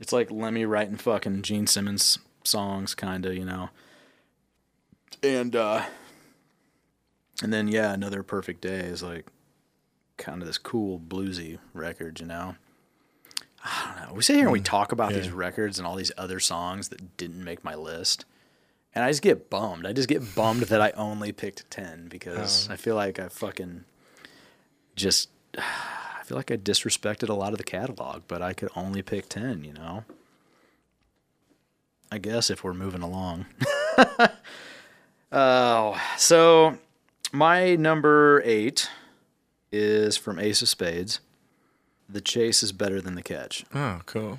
it's like Lemmy writing fucking Gene Simmons songs, kind of, you know. And uh, and then yeah, another perfect day is like kind of this cool bluesy record, you know. I don't know. We sit here and we talk about these records and all these other songs that didn't make my list. And I just get bummed. I just get bummed that I only picked 10 because oh. I feel like I fucking just [sighs] I feel like I disrespected a lot of the catalog, but I could only pick 10, you know. I guess if we're moving along. [laughs] Oh, so my number 8 is from Ace of Spades. The chase is better than the catch. Oh, cool.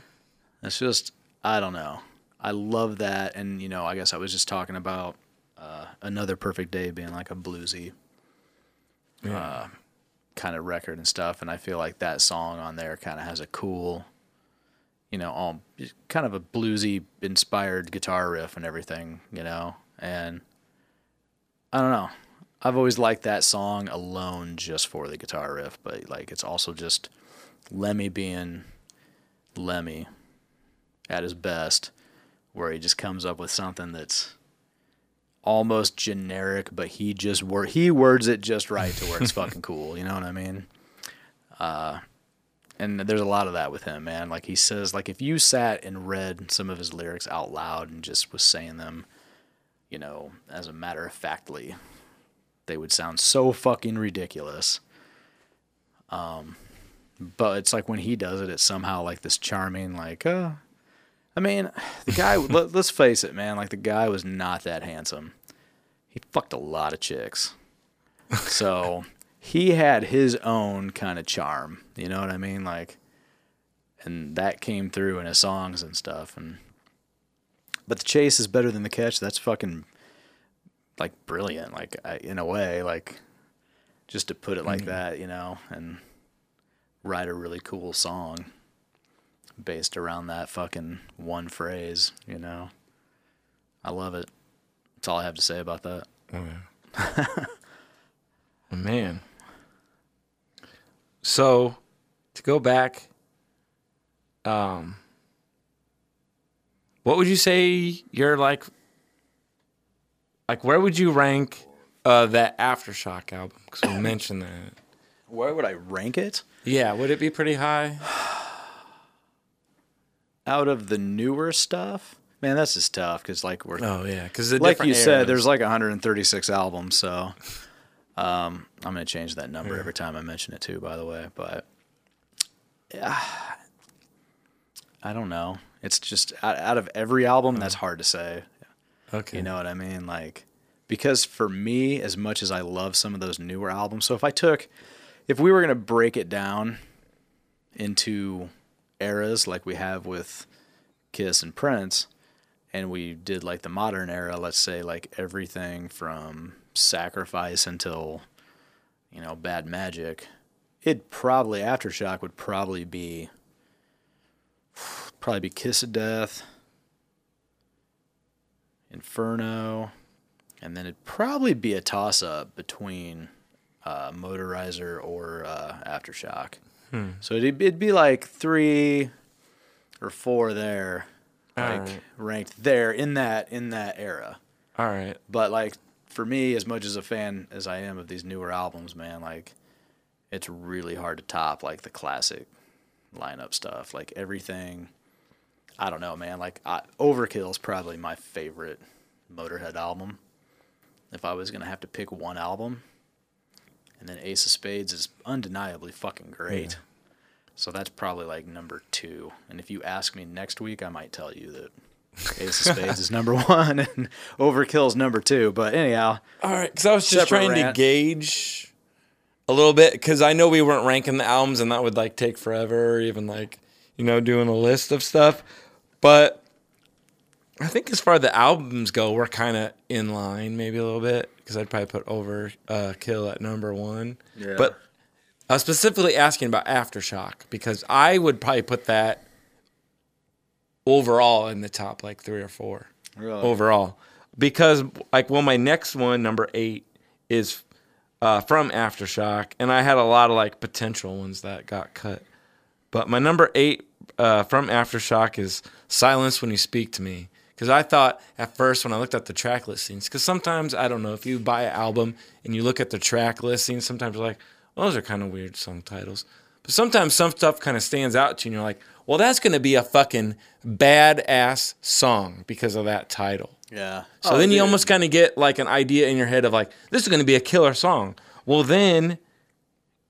It's just I don't know. I love that, and you know, I guess I was just talking about uh, another perfect day being like a bluesy uh, kind of record and stuff, and I feel like that song on there kind of has a cool, you know, all kind of a bluesy inspired guitar riff and everything, you know, and I don't know. I've always liked that song alone just for the guitar riff, but like it's also just Lemmy being Lemmy at his best, where he just comes up with something that's almost generic, but he just wor- he words it just right to where it's [laughs] fucking cool. You know what I mean? Uh, and there's a lot of that with him, man. Like he says, like if you sat and read some of his lyrics out loud and just was saying them, you know, as a matter of factly, they would sound so fucking ridiculous. Um, but it's like when he does it, it's somehow like this charming, like, uh, I mean, the guy, [laughs] let, let's face it, man, like the guy was not that handsome. He fucked a lot of chicks. So [laughs] he had his own kind of charm, you know what I mean? Like, and that came through in his songs and stuff. And, but the chase is better than the catch. That's fucking, like, brilliant, like, I, in a way, like, just to put it like that, you know, and write a really cool song based around that fucking one phrase, you know. I love it. That's all I have to say about that. Oh, [laughs] man. So, to go back, um, what would you say you're like? Like, where would you rank uh, that aftershock album? Because we [coughs] mentioned that. Where would I rank it? Yeah, would it be pretty high? [sighs] Out of the newer stuff? Man, this is tough because like we're Oh yeah, because like you said, there's like 136 albums, so um, I'm gonna change that number every time I mention it too. By the way, but yeah, [sighs] I don't know. It's just out, out of every album, that's hard to say. Okay. You know what I mean? Like, because for me, as much as I love some of those newer albums, so if I took, if we were gonna break it down into eras like we have with Kiss and Prince, and we did like the modern era, let's say like everything from Sacrifice until, you know, Bad Magic, it probably Aftershock would probably be [sighs] probably be Kiss of Death, Inferno, and then it'd probably be a toss up between uh, Motorizer or uh, Aftershock. So it'd, it'd be like three or four there, like Alright. ranked there in that in that era. All right. But like for me, as much as a fan as I am of these newer albums, man, like it's really hard to top like the classic lineup stuff. Like everything, I don't know, man. Like I, Overkill is probably my favorite Motorhead album. If I was gonna have to pick one album, and then Ace of Spades is undeniably fucking great. So that's probably like number two. And if you ask me next week, I might tell you that [laughs] Ace of Spades is number one and Overkill's number two. But anyhow, All right, because I was just trying rant. to gauge a little bit because I know we weren't ranking the albums, and that would like take forever, or even like you know doing a list of stuff. But I think as far as the albums go, we're kind of in line, maybe a little bit, because I'd probably put over uh, Kill at number one. Yeah. But I was specifically asking about Aftershock because I would probably put that overall in the top like three or four Really? overall because like well my next one number eight is uh, from aftershock and i had a lot of like potential ones that got cut but my number eight uh, from aftershock is silence when you speak to me because i thought at first when i looked at the track listings because sometimes i don't know if you buy an album and you look at the track listings sometimes you're like well, those are kind of weird song titles but sometimes some stuff kind of stands out to you and you're like well that's going to be a fucking badass song because of that title yeah. so then you almost kind of get like an idea in your head of like, this is going to be a killer song. Well, then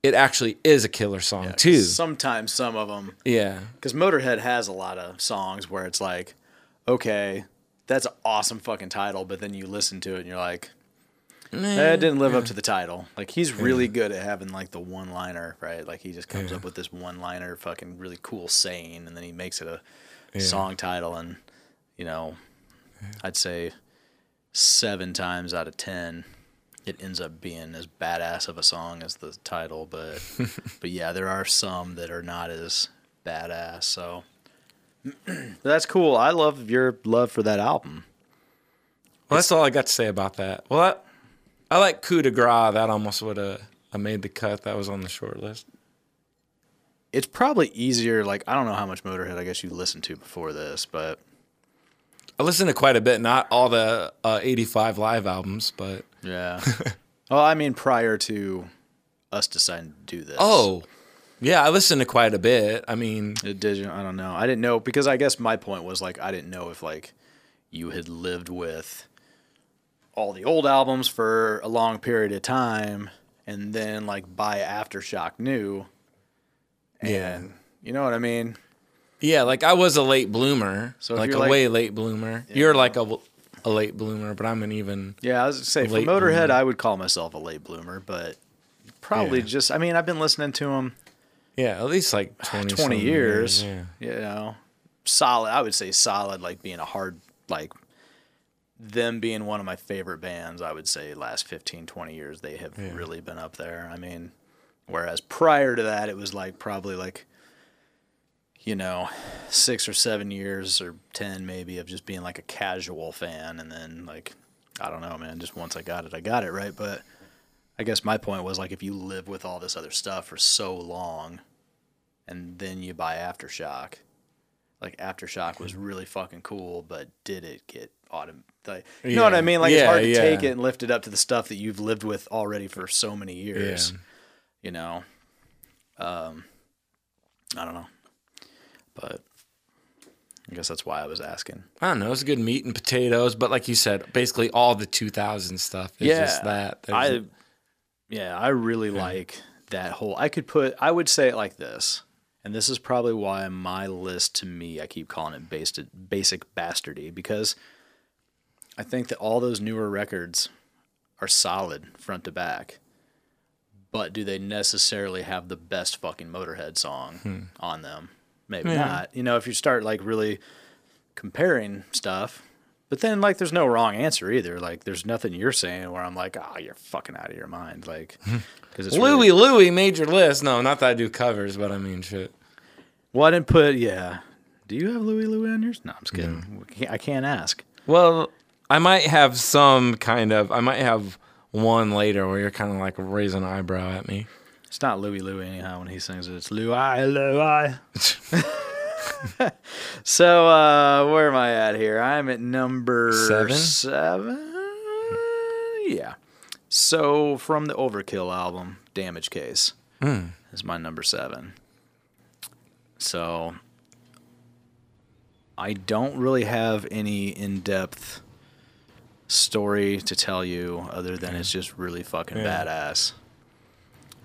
it actually is a killer song too. Sometimes some of them, yeah. because Motorhead has a lot of songs where it's like, okay, that's an awesome fucking title, but then you listen to it and you're like, eh, that didn't live up to the title. Like he's really good at having like the one liner, right? Like he just comes up with this one liner, fucking really cool saying, and then he makes it a song title. And you know, I'd say seven times out of ten, it ends up being as badass of a song as the title. But [laughs] but yeah, there are some that are not as badass. So [clears throat] that's cool. I love your love for that album. Well, that's all I got to say about that. Well, I, I like coup de grace. That almost would have I made the cut. That was on the short list. it's probably easier. Like I don't know how much Motorhead I guess you listened to before this, but I listened to quite a bit, not all the uh, 85 live albums, but yeah. [laughs] well, I mean, prior to us deciding to do this. oh, yeah, I listened to quite a bit. I mean, it did. you- I don't know. I didn't know because I guess my point was like I didn't know if like you had lived with all the old albums for a long period of time and then like buy Aftershock new. And Yeah. you know what I mean? yeah, like I was a late bloomer, So if like a like- way late bloomer. You're like a, a late bloomer, but I'm an even. Yeah, I was gonna say for Motorhead, bloomer. I would call myself a late bloomer, but probably Yeah. just. I mean, I've been listening to them Yeah, at least like [sighs] 20, 20 something years. Yeah. You know, solid. I would say solid, like being a hard, like them being one of my favorite bands. I would say last 15, 20 years they have really been up there. I mean, whereas prior to that, it was like probably like you know, six or seven years or 10 maybe of just being like a casual fan. And then, like, I don't know, man, just once I got it, I got it, right? But I guess my point was like, if you live with all this other stuff for so long and then you buy Aftershock, like, Aftershock was really fucking cool, but did it get autumn? Like, you know what I mean? Like, it's hard to yeah. take it and lift it up to the stuff that you've lived with already for so many years Yeah. you know um i don't know but i guess that's why i was asking I don't know. It's good meat and potatoes, but like you said, basically all the 2000 stuff is just that. There's i a- yeah i really like that whole i could put i would say it like this and this is probably why my list to me i keep calling it basic basic bastardy because i think that all those newer records are solid front to back but do they necessarily have the best fucking motorhead song hmm. on them maybe Yeah. not you know if you start like really comparing stuff but then like there's no wrong answer either like there's nothing you're saying where i'm like oh you're fucking out of your mind like [laughs] because it's Louie really, Louie made your list. No, not that I do covers, but I mean shit. well i didn't put yeah do you have louis louis on yours no i'm just kidding i can't ask Well, I might have some kind of. I might have one later where you're kind of like raising an eyebrow at me. It's not louis louis anyhow when he sings it. It's Louie Louie. [laughs] so uh where am i at here? I'm at number Seven? seven? Yeah. So from the overkill album damage case is my number seven. So i don't really have any in-depth story to tell you other than it's just really fucking Yeah. badass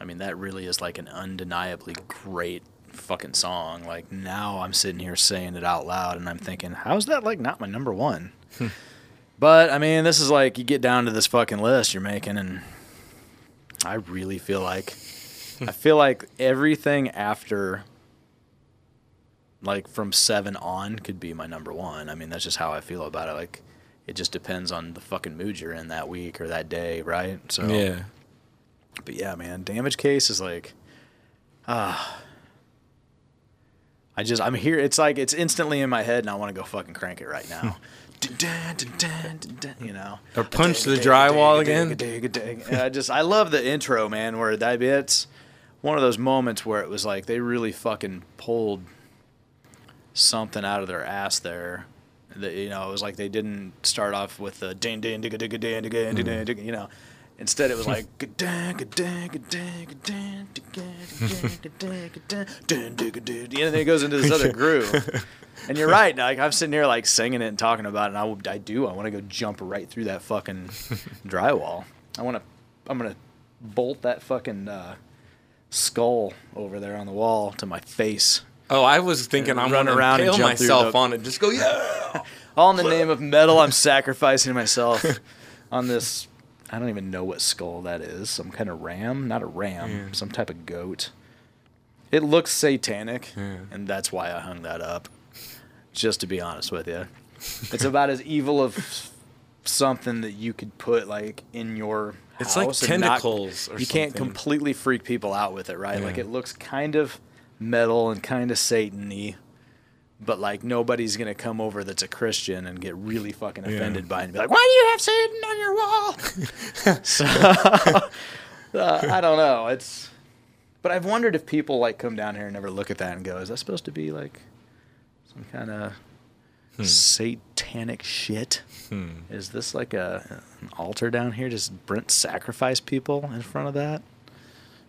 i mean that really is like an undeniably great fucking song. Like now i'm sitting here saying it out loud and i'm thinking how's that like not my number one? [laughs] But i mean this is like you get down to this fucking list you're making and i really feel like i feel [laughs] like everything after like from seven on could be my number one. I mean that's just how i feel about it. Like it just depends on the fucking mood you're in that week or that day right? So Yeah. But yeah, man, damage case is like, ah. I just I'm here. It's like it's instantly in my head, and I want to go fucking crank it right now. [laughs] Dun, you know, Or punch the drywall again. I just I love the intro, man. Where that it's one of those moments where it was like they really fucking pulled something out of their ass there. That you know, it was like they didn't start off with the ding ding digga digga ding digga digga digga digga, you know. Instead, it was [laughs] like. You know, and then it goes into this other [laughs] groove. And you're right. Like I'm sitting here like singing it and talking about it, and I, I do. I want to go jump right through that fucking [laughs] drywall. I want to. I'm gonna bolt that fucking uh, skull over there on the wall to my face. Oh, I was thinking I'm run running around and jump myself the- on it. Just go, yeah. All in the name of metal, I'm sacrificing myself on this. I don't even know what skull that is. Some kind of ram? Not a ram. Some type of goat. It looks satanic, and that's why I hung that up. Just to be honest with you, it's about as evil of something that you could put like in your. It's like not- tentacles or you can't something. completely freak people out with it, right? Like it looks kind of metal and kind of Satan-y but like nobody's gonna come over that's a Christian and get really fucking offended by it and be like, "Why do you have Satan on your wall?" [laughs] so [laughs] uh, I don't know. It's, but I've wondered if people like come down here and never look at that and go, "Is that supposed to be like some kind of satanic shit? Is this like a an altar down here? Does Brent sacrifice people in front of that?"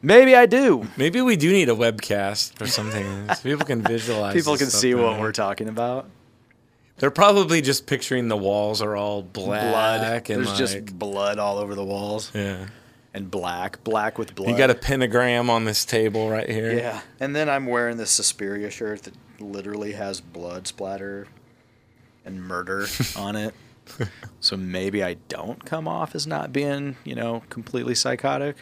Maybe I do. Maybe we do need a webcast or something. so people can visualize. People can see what we're talking about. They're probably just picturing the walls are all black blood. and There's like, just blood all over the walls yeah. and black, black with blood. You got a pentagram on this table right here. yeah. And then I'm wearing this Suspiria shirt that literally has blood splatter and murder [laughs] on it. So maybe I don't come off as not being, you know, completely psychotic.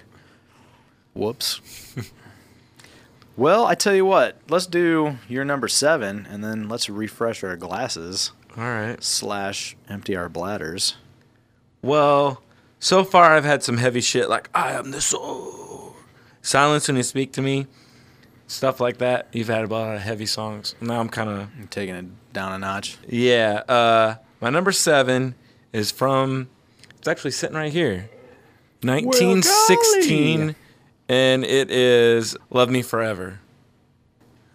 Whoops. [laughs] well, I tell you what, let's do your number seven, and then let's refresh our glasses All right. slash empty our bladders. Well, so far I've had some heavy shit like I am the sword. Silence when you speak to me. stuff like that. You've had a lot of heavy songs. Now I'm kind of taking it down a notch. yeah. Uh, my number seven is from. It's actually sitting right here, 1916, golly. And it is "Love Me Forever."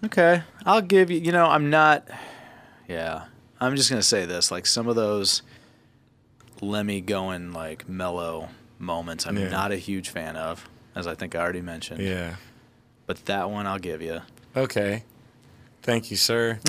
Okay, I'll give you. You know, I'm not. Yeah, I'm just gonna say this. Like some of those Lemmy going like mellow moments, I'm Yeah. not a huge fan of, as I think I already mentioned. Yeah. But that one, I'll give you. Okay. Thank you, sir. [laughs] [laughs]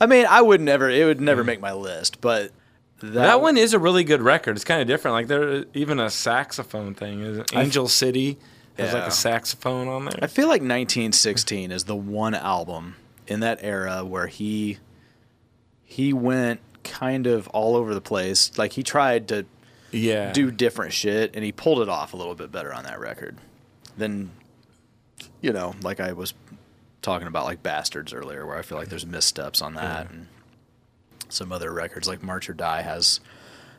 I mean, I would never. It would never make my list, but that, that one is a really good record. It's kind of different. Like there, even a saxophone thing. Is Angel City has like a saxophone on there. I feel like 1916 is the one album in that era where he he went kind of all over the place. Like he tried to yeah. do different shit and he pulled it off a little bit better on that record than you know, like I was talking about like Bastards earlier where I feel like there's missteps on that and some other records like March or Die has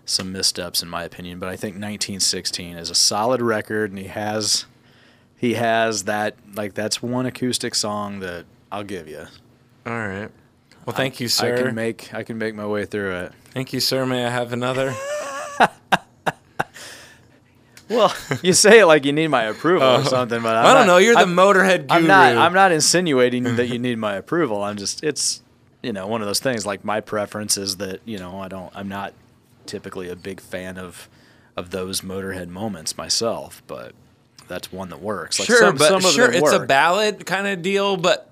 some missteps in my opinion, but I think 1916 is a solid record and he has he has that like that's one acoustic song that I'll give you. All right. Well, thank you, sir. I can make I can make my way through it. thank you, sir. May I have another? [laughs] Well, you say it like you need my approval or oh. something, but I'm I don't not- know. You're the I'm- Motorhead guru. I'm not. I'm not insinuating that you [laughs] need my approval. I'm just. It's you know one of those things. Like my preference is that you know I don't. I'm not typically a big fan of of those Motorhead moments myself, but that's one that works. Like sure, some, but some of sure, it's a ballad kind of deal. But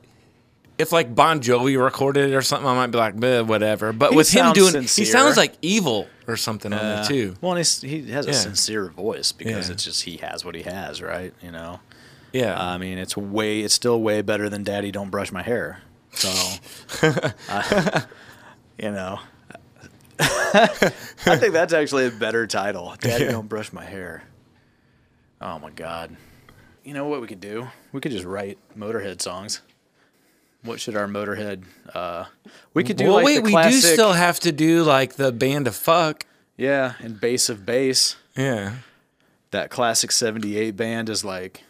if like Bon Jovi recorded it or something, I might be like, whatever. But He with him doing, sincere. he sounds like evil or something on Uh, there too. Well, and he's, he has a Yeah. sincere voice because Yeah. it's just he has what he has, right? You know. Yeah. I mean, it's way. It's still way better than "Daddy Don't Brush My Hair." So, [laughs] I- you know, [laughs] I think that's actually a better title. "Daddy Don't Brush My Hair." Oh my God! You know what we could do? We could just write Motorhead songs. What should our Motorhead? Uh, we could do well, like wait, the we classic, do still have to do like the band of fuck. yeah, and bass of bass. Yeah. That classic '78 band is like,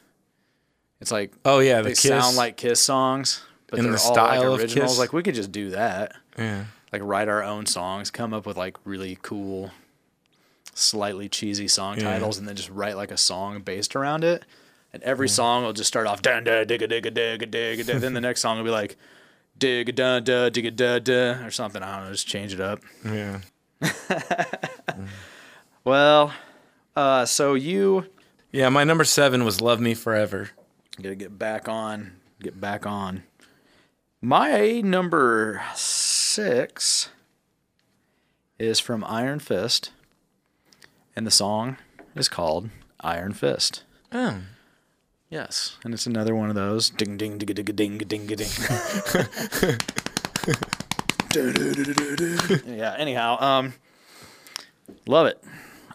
it's like Oh yeah, the they Kiss. sound like Kiss songs, but In they're the all style of like originals. Kiss? Like we could just do that. Yeah. Like write our own songs, come up with like really cool, slightly cheesy song Yeah. titles, and then just write like a song based around it. And every song will just start off dun da digga digga digga digga. digga. then the next song will be like digga dun da digga da da or something. I don't know. Just change it up. Yeah. [laughs] Well, uh, so you Yeah, my number seven was "Love Me Forever." Gotta get back on. Get back on. My number six is from Iron Fist, and the song is called Iron Fist. Oh. Yes, and it's another one of those ding ding ding ding ding ding [laughs] ding. yeah. Anyhow, um, love it.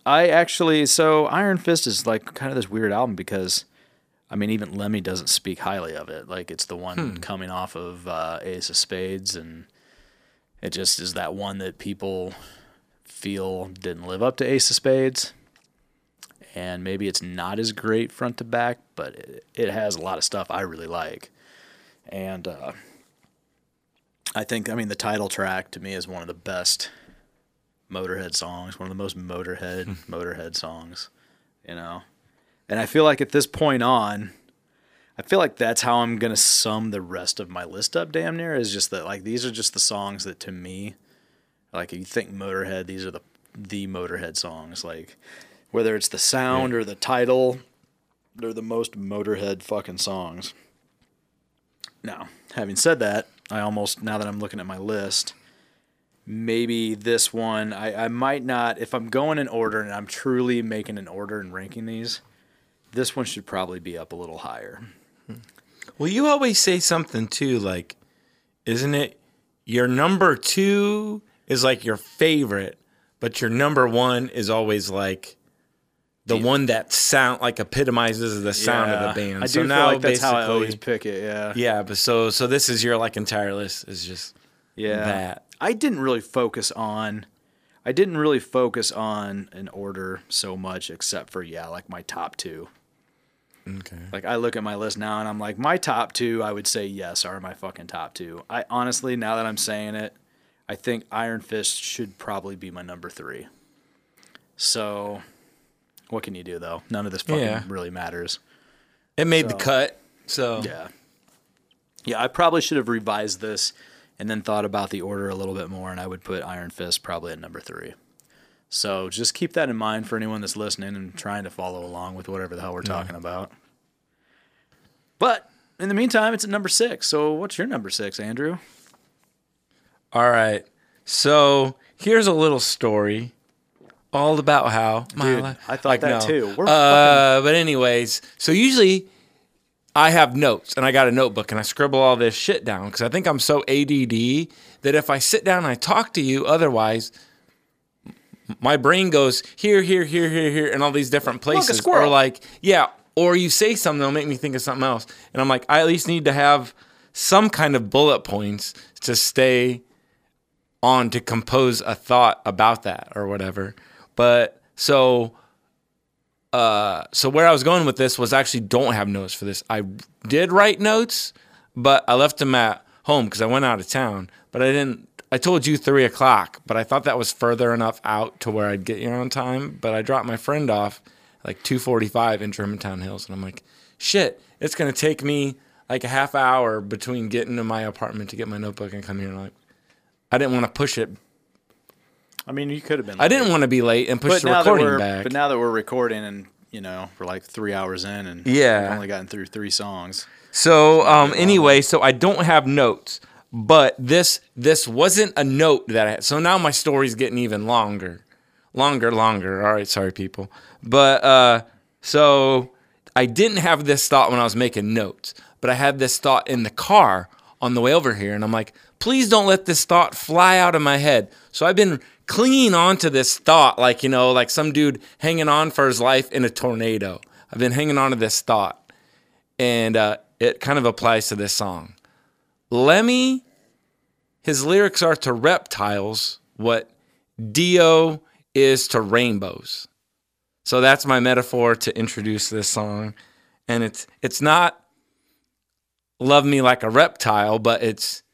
I actually so Iron Fist is like kind of this weird album because, I mean, even Lemmy doesn't speak highly of it. Like it's the one coming off of uh, Ace of Spades, and it just is that one that people feel didn't live up to Ace of Spades. And maybe it's not as great front to back, but it, it has a lot of stuff I really like. And uh, I think, I mean, the title track to me is one of the best Motorhead songs, one of the most Motorhead Motorhead songs, you know. And I feel like at this point on, I feel like that's how I'm gonna sum the rest of my list up. Damn near is just that like these are just the songs that to me, like you think Motorhead, these are the the Motorhead songs. Like whether it's the sound or the title, they're the most Motorhead fucking songs. Now, having said that, I almost now that I'm looking at my list, maybe this one I, I might not if I'm going in order and I'm truly making an order and ranking these, this one should probably be up a little higher. Well, you always say something too, like, isn't it your number two is like your favorite, but your number one is always like the one that sound like epitomizes the sound of the band. I do so feel now like that's how I always pick it. Yeah. Yeah, but so so this is your like entire list is just Yeah. that. I didn't really focus on I didn't really focus on an order so much except for yeah, like my top 2. Okay. Like I look at my list now and I'm like, my top two, I would say yes, are my fucking top two. I honestly, now that I'm saying it, I think Iron Fist should probably be my number three. So, what can you do though? None of this fucking Yeah. really matters. It made the cut. So Yeah. Yeah, I probably should have revised this and then thought about the order a little bit more, and I would put Iron Fist probably at number three. So just keep that in mind for anyone that's listening and trying to follow along with whatever the hell we're talking about. But in the meantime, it's at number six. So what's your number six, Andrew? All right. So here's a little story, all about how my Dude, life- I thought that too. We're uh, but anyways, so usually I have notes and I got a notebook and I scribble all this shit down because I think I'm so ADD that if I sit down and I talk to you, otherwise. My brain goes here, here, here, here, here, and all these different places. Or squirrel. like, yeah, or you say something that'll make me think of something else. And I'm like, I at least need to have some kind of bullet points to stay on to compose a thought about that or whatever. But so uh so where I was going with this was actually don't have notes for this. I did write notes, but I left them at home because I went out of town. But I didn't I told you three o'clock, but I thought that was further enough out to where I'd get here on time. But I dropped my friend off like two forty five in Germantown Hills and I'm like, shit, it's gonna take me like a half hour between getting to my apartment to get my notebook and come here. And I'm like I didn't want to push it. I mean, you could have been. I didn't want to be late and push but the now that recording we're, back. But now that we're recording and you know we're like three hours in and Yeah. we've only gotten through three songs. So um, anyway, so I don't have notes, but this this wasn't a note that I had. So now my story's getting even longer, longer, longer. All right, sorry people, but uh, so I didn't have this thought when I was making notes, but I had this thought in the car on the way over here, and I'm like, please don't let this thought fly out of my head. So I've been clinging on to this thought, like you know, like some dude hanging on for his life in a tornado. I've been hanging on to this thought and uh, it kind of applies to this song. Lemmy, his lyrics are to reptiles what Dio is to rainbows. So that's my metaphor to introduce this song, and it's it's not love me like a reptile, but it's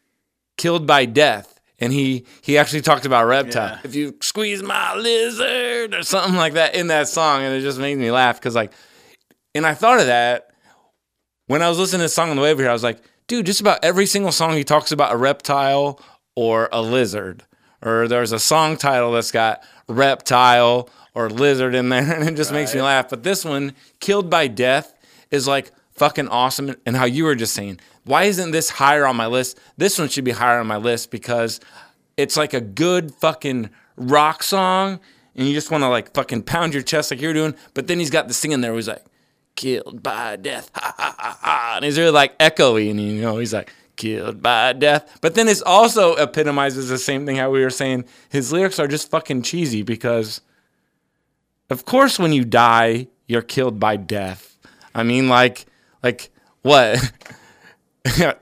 killed by death. And he he actually talked about reptile. Yeah. If you squeeze my lizard or something like that in that song, and it just made me laugh because like, and I thought of that when I was listening to the song on the way over here, I was like, dude, just about every single song he talks about a reptile or a lizard. Or there's a song title that's got reptile or lizard in there, [laughs] and it just makes me laugh. But this one, Killed by Death, is like fucking awesome. And how you were just saying, why isn't this higher on my list? This one should be higher on my list because it's like a good fucking rock song, and you just want to like fucking pound your chest like you're doing. But then he's got the singing there where he's like, killed by death. Ha ha ha ha. And he's really like echoey, and you know, he's like, killed by death. But then it's also epitomizes the same thing how we were saying his lyrics are just fucking cheesy because of course when you die, you're killed by death. I mean like like what? [laughs]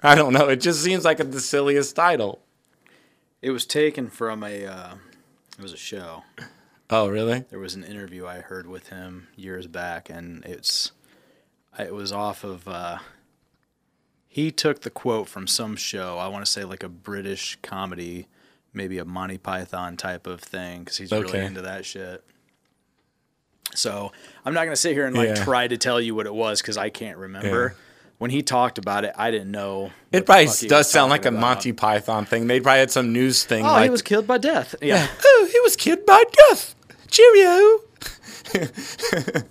I don't know. It just seems like the silliest title. It was taken from a. Uh, it was a show. Oh, really? There was an interview I heard with him years back, and it's. It was off of. Uh, he took the quote from some show. I want to say like a British comedy, maybe a Monty Python type of thing, because he's really into that shit. So I'm not gonna sit here and like Yeah. try to tell you what it was because I can't remember. When he talked about it, I didn't know. It probably does sound like a about. Monty Python thing. They probably had some news thing. Oh, like, he was killed by death. Yeah. Oh, he was killed by death. Cheerio. [laughs]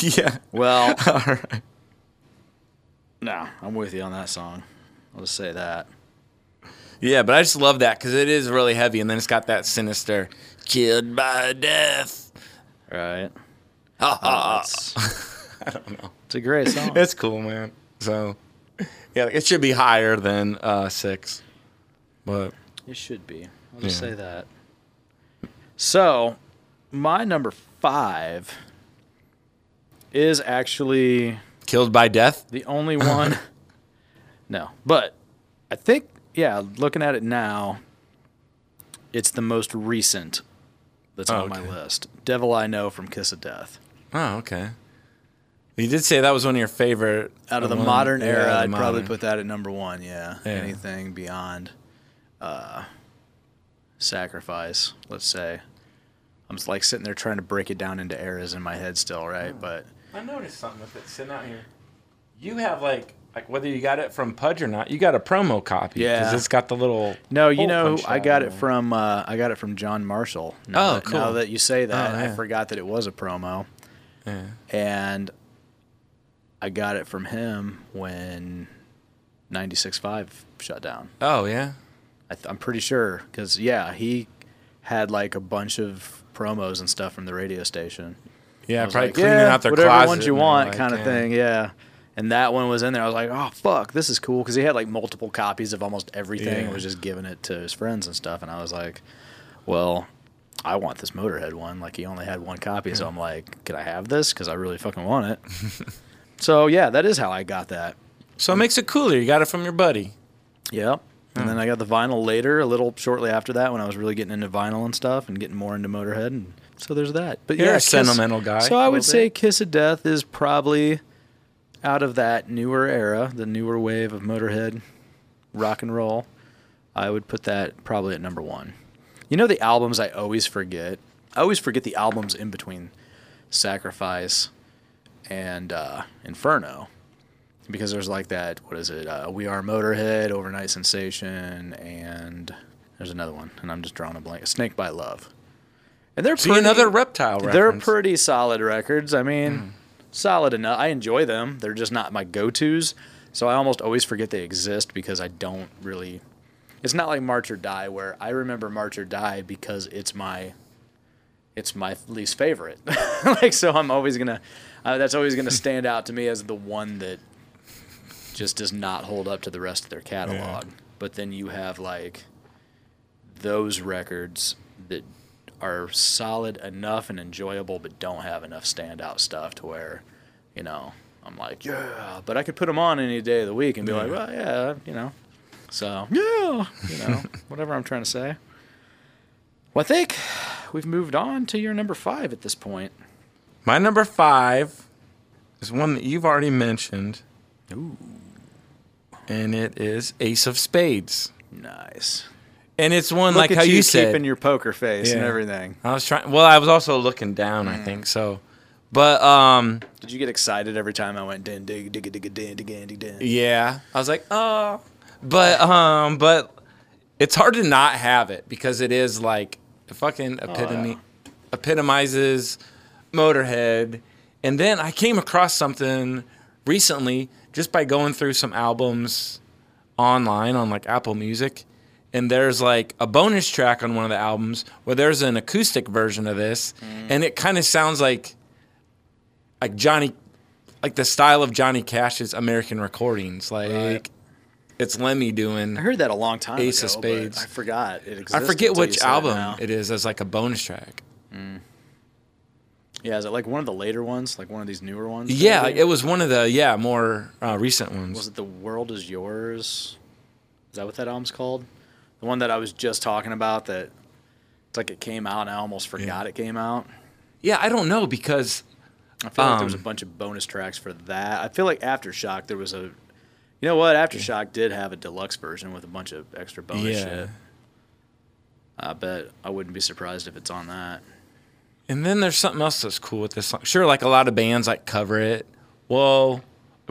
yeah. Well, [laughs] All right. no, I'm with you on that song. I'll just say that. Yeah, but I just love that because it is really heavy, and then it's got that sinister "killed by death." Right. Ha ha. [laughs] I don't know. It's a great song. It's cool, man. So, yeah, it should be higher than uh, six, but It should be. I'll just Yeah. say that. So, my number five is actually killed by death. the only one. [laughs] no, but I think, yeah, looking at it now, it's the most recent that's Oh, on my list. Devil I Know from Kiss of Death. Oh, okay. You did say that was one of your favorite Out of the one- modern yeah, era, the I'd probably put that at number one. Yeah. Yeah. Anything beyond uh, sacrifice, let's say. I'm just like sitting there trying to break it down into eras in my head still, right? Hmm. But I noticed something with it sitting out here. You have like like whether you got it from Pudge or not, you got a promo copy. Yeah. because it's got the little. no, you know, I got it from uh, I got it from John Marshall. Now Oh, that, Now cool. that you say that, Oh, I forgot that it was a promo, Yeah. and I got it from him when 96.5 shut down. Oh yeah. I th- I'm pretty sure because yeah, he had like a bunch of promos and stuff from the radio station. Yeah, I probably like, cleaning yeah, out their whatever closet. ones you want, like, kind of yeah. thing. Yeah, and that one was in there. I was like, oh fuck, this is cool because he had like multiple copies of almost everything. Yeah. and was just giving it to his friends and stuff. And I was like, well, I want this Motorhead one. Like he only had one copy, so I'm like, could I have this? Because I really fucking want it. [laughs] so yeah, that is how I got that. So it makes it cooler. You got it from your buddy. Yep. And then oh. I got the vinyl later, a little shortly after that, when I was really getting into vinyl and stuff and getting more into Motorhead. And so there's that. But You're yeah, a Kiss- sentimental guy, So I would say. Kiss of Death is probably out of that newer era, the newer wave of Motorhead rock and roll. I would put that probably at number one. You know the albums I always forget. I always forget the albums in between Sacrifice and uh, Inferno because there's like that what is it uh, we are motorhead overnight sensation and there's another one and i'm just drawing a blank Snake Bite Love and they're See pretty, another reptile they're pretty solid records i mean solid enough. I enjoy them. They're just not my go-to's. So i almost always forget they exist because i don't really it's not like march or die where i remember march or die because it's my it's my least favorite. [laughs] Like so i'm always gonna uh, that's always gonna [laughs] stand out to me as the one that just does not hold up to the rest of their catalog. But then you have like those records that are solid enough and enjoyable, but don't have enough standout stuff to where, you know, I'm like, yeah, but I could put them on any day of the week and be like, well, yeah, you know. So, yeah, you know, [laughs] whatever I'm trying to say. Well, I think we've moved on to your number five at this point. My number five is one that you've already mentioned. Ooh. And it is Ace of Spades. Nice. And it's one Look like at how you, you, said. keeping your poker face and everything. I was trying. Well, I was also looking down. I think so. But um, Did you get excited every time I went din dig dig dig din dig dig din? yeah, I was like, oh, but um, but it's hard to not have it because it is like the fucking epitome, epitomizes Motorhead. And then I came across something recently just by going through some albums online on like Apple Music. And there's like a bonus track on one of the albums where there's an acoustic version of this, and it kind of sounds like like Johnny, like the style of Johnny Cash's American recordings. Like Right. it's Lemmy doing. I heard that a long time Ace ago. of Spades. I forgot it I forget which album it is as like a bonus track. Yeah, is it like one of the later ones, like one of these newer ones? Yeah, maybe? it was one of the yeah more uh, recent ones. was it. The World Is Yours. Is that what that album's called? The one that I was just talking about. That it's like it came out, and I almost forgot it came out. Yeah, I don't know because I feel like there was a Um, bunch of bonus tracks for that. I feel like Aftershock there was a. You know what? Aftershock did have a deluxe version with a bunch of extra bonus Yeah. shit. I bet I wouldn't be surprised if it's on that. And then there's something else that's cool with this song. Sure, like a lot of bands like cover it. Well,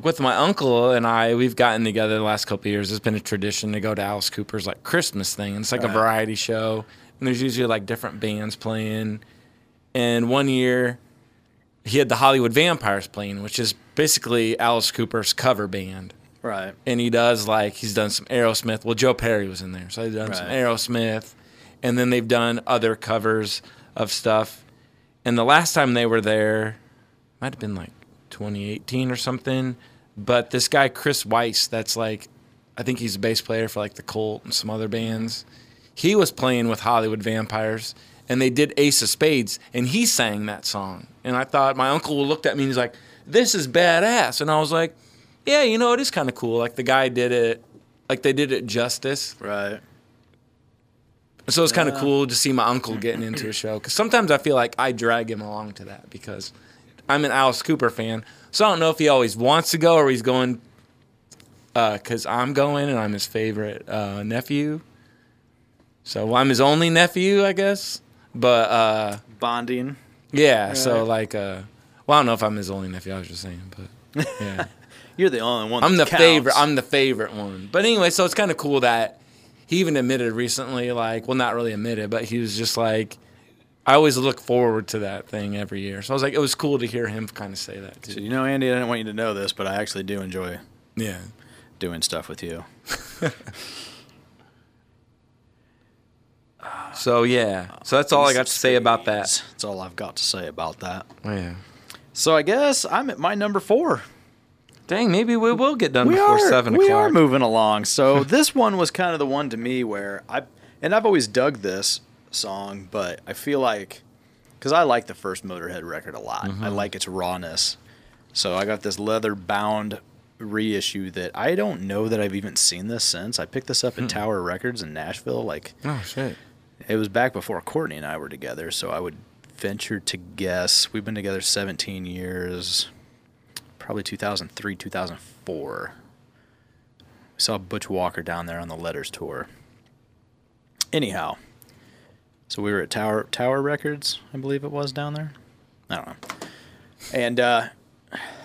with my uncle and I, we've gotten together the last couple of years. It's been a tradition to go to Alice Cooper's like Christmas thing. It's like a variety show, and there's usually like different bands playing. And one year, he had the Hollywood Vampires playing, which is basically Alice Cooper's cover band. Right. and he does like he's done some Aerosmith. Well, Joe Perry was in there, so he's done some Aerosmith, and then they've done other covers of stuff. And the last time they were there, might have been like 2018 or something. But this guy Chris Wyse, that's like, I think he's a bass player for like the Cult and some other bands. He was playing with Hollywood Vampires, and they did Ace of Spades, and he sang that song. And I thought my uncle looked at me and he's like, "This is badass," and I was like yeah, you know, it is kind of cool. Like the guy did it, like they did it justice. Right. So it's kind of cool to see my uncle getting into a show. Because sometimes I feel like I drag him along to that because I'm an Alice Cooper fan, so I don't know if he always wants to go or he's going because I'm going and I'm his favorite uh, nephew. So I'm his only nephew, I guess. But uh, Bonding. yeah, so like, uh, well, I don't know if I'm his only nephew. I was just saying, but yeah. [laughs] You're the only one. I'm the counts. favorite. I'm the favorite one. But anyway, so it's kind of cool that he even admitted recently, like, well, not really admitted, but he was just like, I always look forward to that thing every year. So I was like, it was cool to hear him kind of say that So you know, Andy, I didn't want you to know this, but I actually do enjoy Yeah. doing stuff with you. [laughs] So yeah. So that's all I got to say about that. That's all I've got to say about that. Oh, yeah. So I guess I'm at my number four. Dang, maybe we will get done we before are, seven we o'clock. are moving along. So this one was kind of the one to me where I and I've always dug this song, but I feel like because I like the first Motorhead record a lot. Mm-hmm. I like its rawness. So I got this leather bound reissue that I don't know that I've even seen this since. I picked this up Hmm. at Tower Records in Nashville. Like Oh shit. it was back before Courtney and I were together, so I would venture to guess we've been together 17 years, probably 2003, 2004. We saw Butch Walker down there on the Letters tour. Anyhow, so we were at Tower Tower Records, I believe it was down there. I don't know. And uh,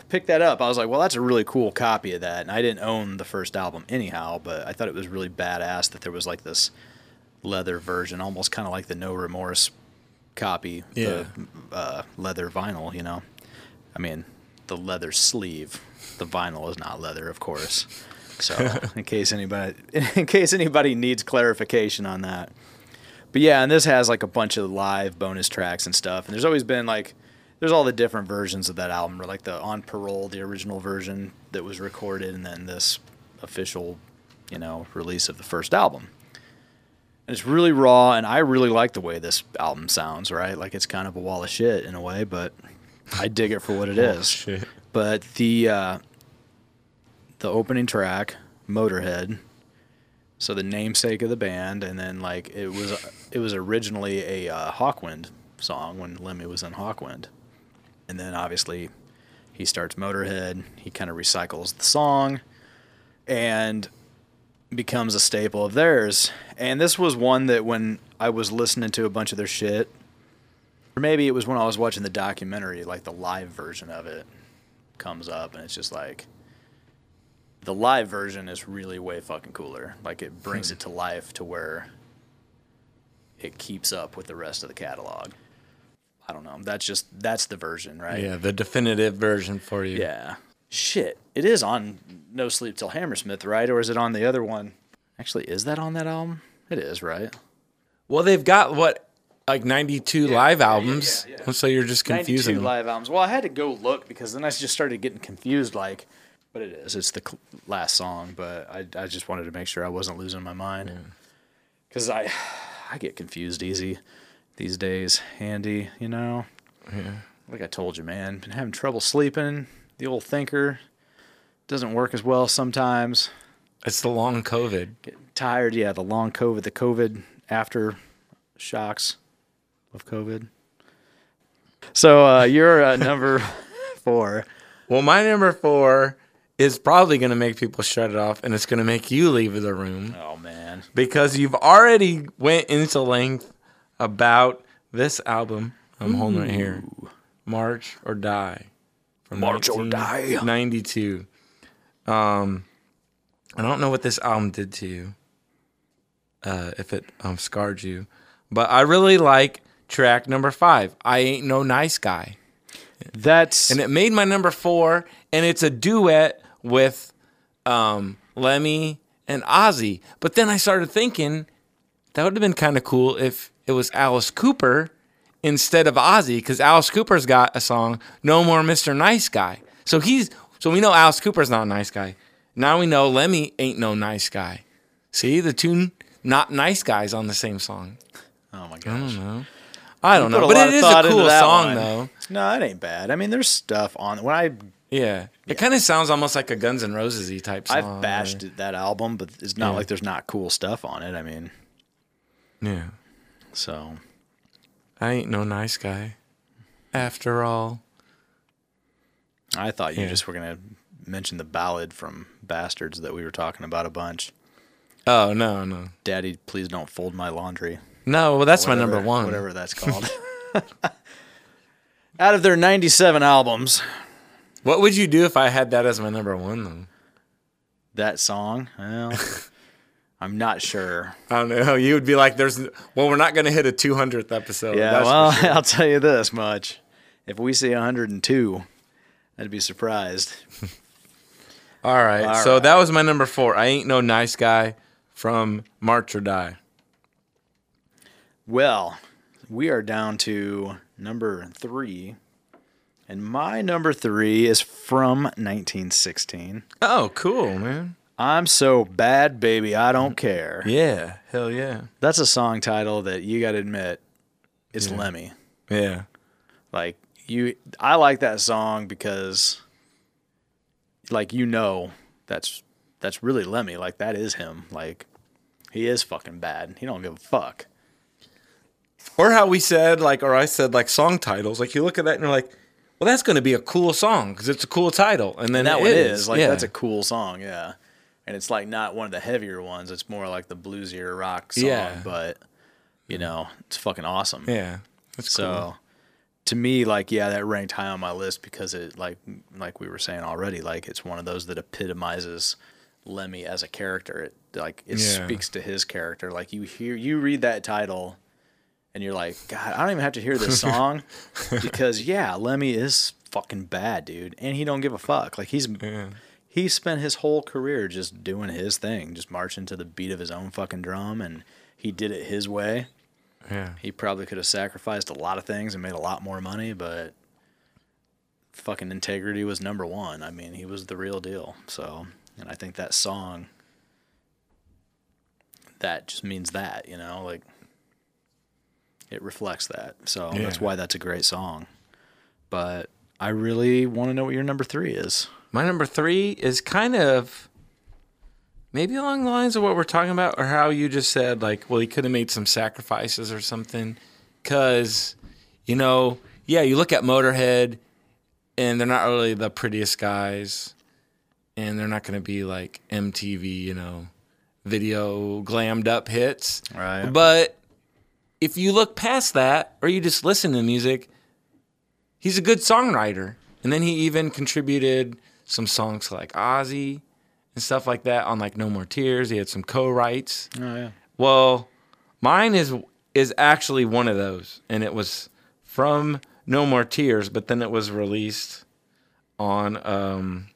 picked that up. I was like, well, that's a really cool copy of that. And I didn't own the first album anyhow, but I thought it was really badass that there was like this leather version, almost kind of like the No Remorse copy, Yeah. the uh, leather vinyl. You know, I mean, the leather sleeve. The vinyl is not leather, of course. So, [laughs] in case anybody, [laughs] in case anybody needs clarification on that, but yeah, and this has like a bunch of live bonus tracks and stuff. And there's always been like, there's all the different versions of that album, or like the On Parole, the original version that was recorded, and then this official, you know, release of the first album. And it's really raw, and I really like the way this album sounds. Right, like it's kind of a wall of shit in a way, but I dig it for what it is. But the uh, the opening track, Motorhead, so the namesake of the band, and then like it was it was originally a uh, Hawkwind song when Lemmy was in Hawkwind, and then obviously he starts Motorhead. He kind of recycles the song, and becomes a staple of theirs. And this was one that when I was listening to a bunch of their shit, or maybe it was when I was watching the documentary, like the live version of it comes up, and it's just like the live version is really way fucking cooler. Like it brings it to hmm. life to where it keeps up with the rest of the catalog. I don't know. That's just that's the version, right? Yeah, the definitive version for you. Yeah. Shit. It is on No Sleep Till Hammersmith, right? Or is it on the other one? Actually, is that on that album? It is, right? Well, they've got what like 92 live albums. yeah, yeah. So you're just 92 confusing. them. live albums. Well, I had to go look because then I just started getting confused. Like, but it is. It's the cl- last song. But I, I just wanted to make sure I wasn't losing my mind because I, I get confused easy these days. Andy, you know. Yeah. Like I told you, man, been having trouble sleeping. The old thinker doesn't work as well sometimes. It's the long COVID. Getting tired. Yeah, the long COVID, the COVID after shocks of COVID. So uh, you're uh, [laughs] number four. Well, my number four is probably going to make people shut it off, and it's going to make you leave the room Oh man, because you've already went into length about this album. I'm holding it here, March or Die, from March or Die. '92. Um, I don't know what this album did to you, uh, if it um, scarred you, but I really like track number five. I ain't no nice guy that's and it made my number four, and it's a duet with um, Lemmy and Ozzy. But then I started thinking that would have been kind of cool if it was Alice Cooper instead of Ozzy, because Alice Cooper's got a song, "No More Mr. Nice Guy." So he's so we know Alice Cooper's not a nice guy. Now we know Lemmy ain't no nice guy. See the two not nice guys on the same song. oh my gosh. I don't know. I don't know, but it is a cool song one. though. No, it ain't bad. I mean, there's stuff on when I Yeah. It kind of sounds almost like a Guns N' Roses y type song. I've bashed or- that album, but it's not Yeah. like there's not cool stuff on it. I mean, Yeah. so I ain't no nice guy. After all. I thought you Yeah. just were gonna mention the ballad from Bastards that we were talking about a bunch. Oh no, no, Daddy, please don't fold my laundry. no. Well, that's my number one. Whatever that's [laughs] called. [laughs] Out of their 97 albums, What would you do if I had that as my number one? Though that song, well, [laughs] I'm not sure. I don't know. You would be like, "There's well, we're not going to hit a 200th episode." Yeah, that's well, sure. [laughs] I'll tell you this much. If we see 102, I'd be surprised. [laughs] All right. All so right. that was my number four. I ain't no nice guy from March or Die. Well, we are down to number three. And my number three is from 1916. Oh, cool, man. I'm so bad, baby, I don't care. Yeah, hell yeah, That's a song title that you got to admit is Lemmy. yeah, Like you, I like that song because, like you know, that's that's really Lemmy. Like that is him. Like he is fucking bad. He don't give a fuck. Or how we said, like, or I said, like, song titles. Like, you look at that and you're like, well, that's going to be a cool song because it's a cool title. And then And that it one is. is like yeah. that's a cool song, yeah. And it's like not one of the heavier ones. It's more like the bluesier rock song, Yeah. but you mm. know, it's fucking awesome. yeah. That's So cool. to me, like, yeah, that ranked high on my list because it like like we were saying already, like it's one of those that epitomizes Lemmy as a character. It like it Yeah. speaks to his character. Like you hear you read that title and you're like, God, I don't even have to hear this song [laughs] because yeah, Lemmy is fucking bad, dude. And he don't give a fuck. Like he's Yeah. he spent his whole career just doing his thing, just marching to the beat of his own fucking drum and he did it his way Yeah. he probably could have sacrificed a lot of things and made a lot more money, but fucking integrity was number one. I mean, he was the real deal. So, and I think that song, that just means that, you know, like it reflects that. So that's why that's a great song. But I really want to know what your number three is. My number three is kind of maybe along the lines of what we're talking about, or how you just said, like, well, he could have made some sacrifices or something. Because, you know, yeah, you look at Motorhead, and they're not really the prettiest guys, and they're not going to be like MTV, you know, video glammed up hits. Right. But if you look past that, or you just listen to music, he's a good songwriter. And then he even contributed some songs to like Ozzy and stuff like that on like No More Tears. He had some co-writes. Oh, yeah. Well, mine is is actually one of those, and it was from No More Tears, but then it was released on um,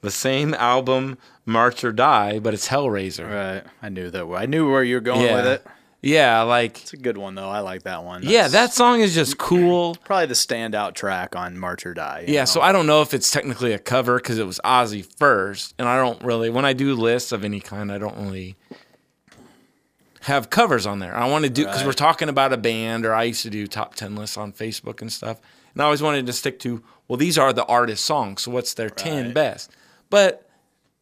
the same album, March or Die, but it's Hellraiser. Right. I knew that. I knew where you were going Yeah. with it. Yeah, like It's a good one, though. I like that one. yeah, that song is just cool. probably the standout track on March or Die. Yeah, know? so I don't know if it's technically a cover because it was Ozzy first, and I don't really when I do lists of any kind, I don't really have covers on there. I want to do because we're talking about a band, or I used to do top ten lists on Facebook and stuff, and I always wanted to stick to well, these are the artist songs, so what's their ten best? But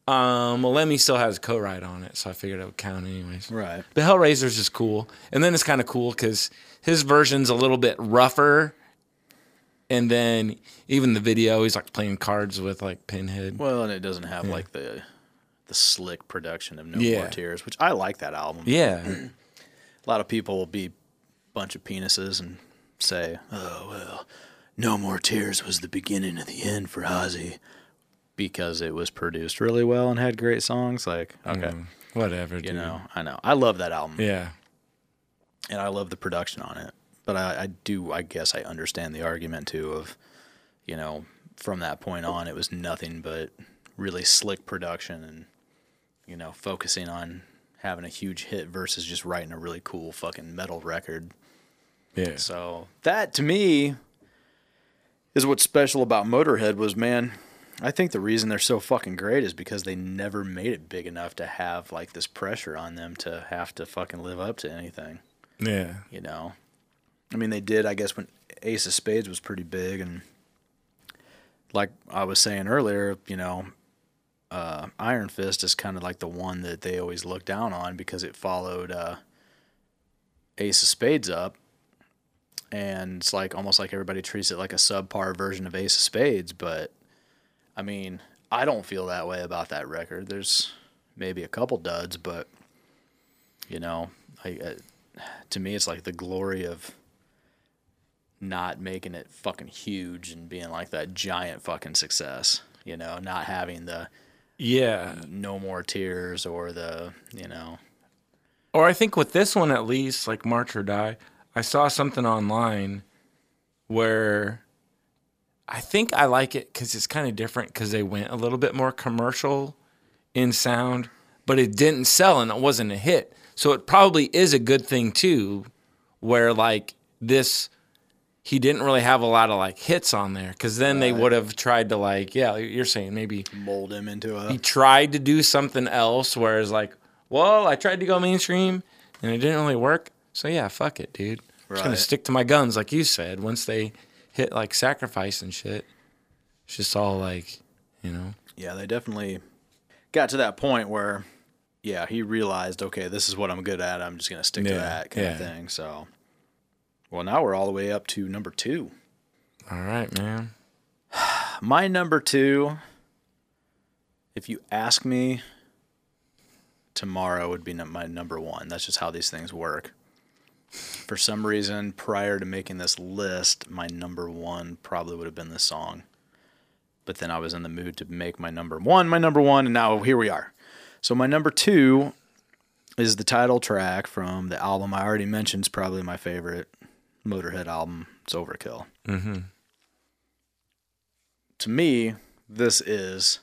um, well, Lemmy still has a co-write on it, so I figured it would count anyways. Right. But Hellraiser's is cool. And then it's kind of cool because his version's a little bit rougher. And then even the video, he's like playing cards with like Pinhead. Well, and it doesn't have like the the slick production of No Yeah. More Tears, which I like that album. Yeah. [clears throat] A lot of people will be a bunch of penises and say, "Oh well, No More Tears was the beginning of the end for Ozzy," because it was produced really well and had great songs. Like, okay, Mm, whatever. you dude. know, I know, I love that album, Yeah. and I love the production on it. But I, I do, I guess, I understand the argument too of, you know, from that point on, it was nothing but really slick production and, you know, focusing on having a huge hit versus just writing a really cool fucking metal record. Yeah. So that to me is what's special about Motorhead was man, I think the reason they're so fucking great is because they never made it big enough to have like this pressure on them to have to fucking live up to anything, Yeah. you know. I mean they did I guess when Ace of Spades was pretty big and like I was saying earlier, you know, uh, Iron Fist is kind of like the one that they always look down on because it followed uh, Ace of Spades up, and it's like almost like everybody treats it like a subpar version of Ace of Spades, but I mean, I don't feel that way about that record. There's maybe a couple duds, but you know, I, uh, to me, it's like the glory of not making it fucking huge and being like that giant fucking success. You know, not having the Yeah. no more tears or the you know Or I think with this one at least, like March or Die, I saw something online where I think I like it because it's kind of different because they went a little bit more commercial in sound, but it didn't sell and it wasn't a hit. So it probably is a good thing too, where like this, he didn't really have a lot of like hits on there because then they would have tried to like, yeah, you're saying maybe mold him into a he tried to do something else, whereas like, well, I tried to go mainstream and it didn't really work. So yeah, fuck it, dude. I'm just gonna Right. stick to my guns, like you said. Once they hit like sacrifice and shit, it's just all like, you know, yeah, they definitely got to that point where, yeah, he realized, okay, this is what I'm good at. I'm just gonna stick to that kind of thing. So, well, now we're all the way up to number two. all right, man. [sighs] My number two, if you ask me, tomorrow would be my number one. That's just how these things work. For some reason, prior to making this list, my number one probably would have been this song. But then I was in the mood to make my number one my number one, and now here we are. So my number two is the title track from the album I already mentioned. Is probably my favorite Motorhead album. It's Overkill. Mm-hmm. To me, this is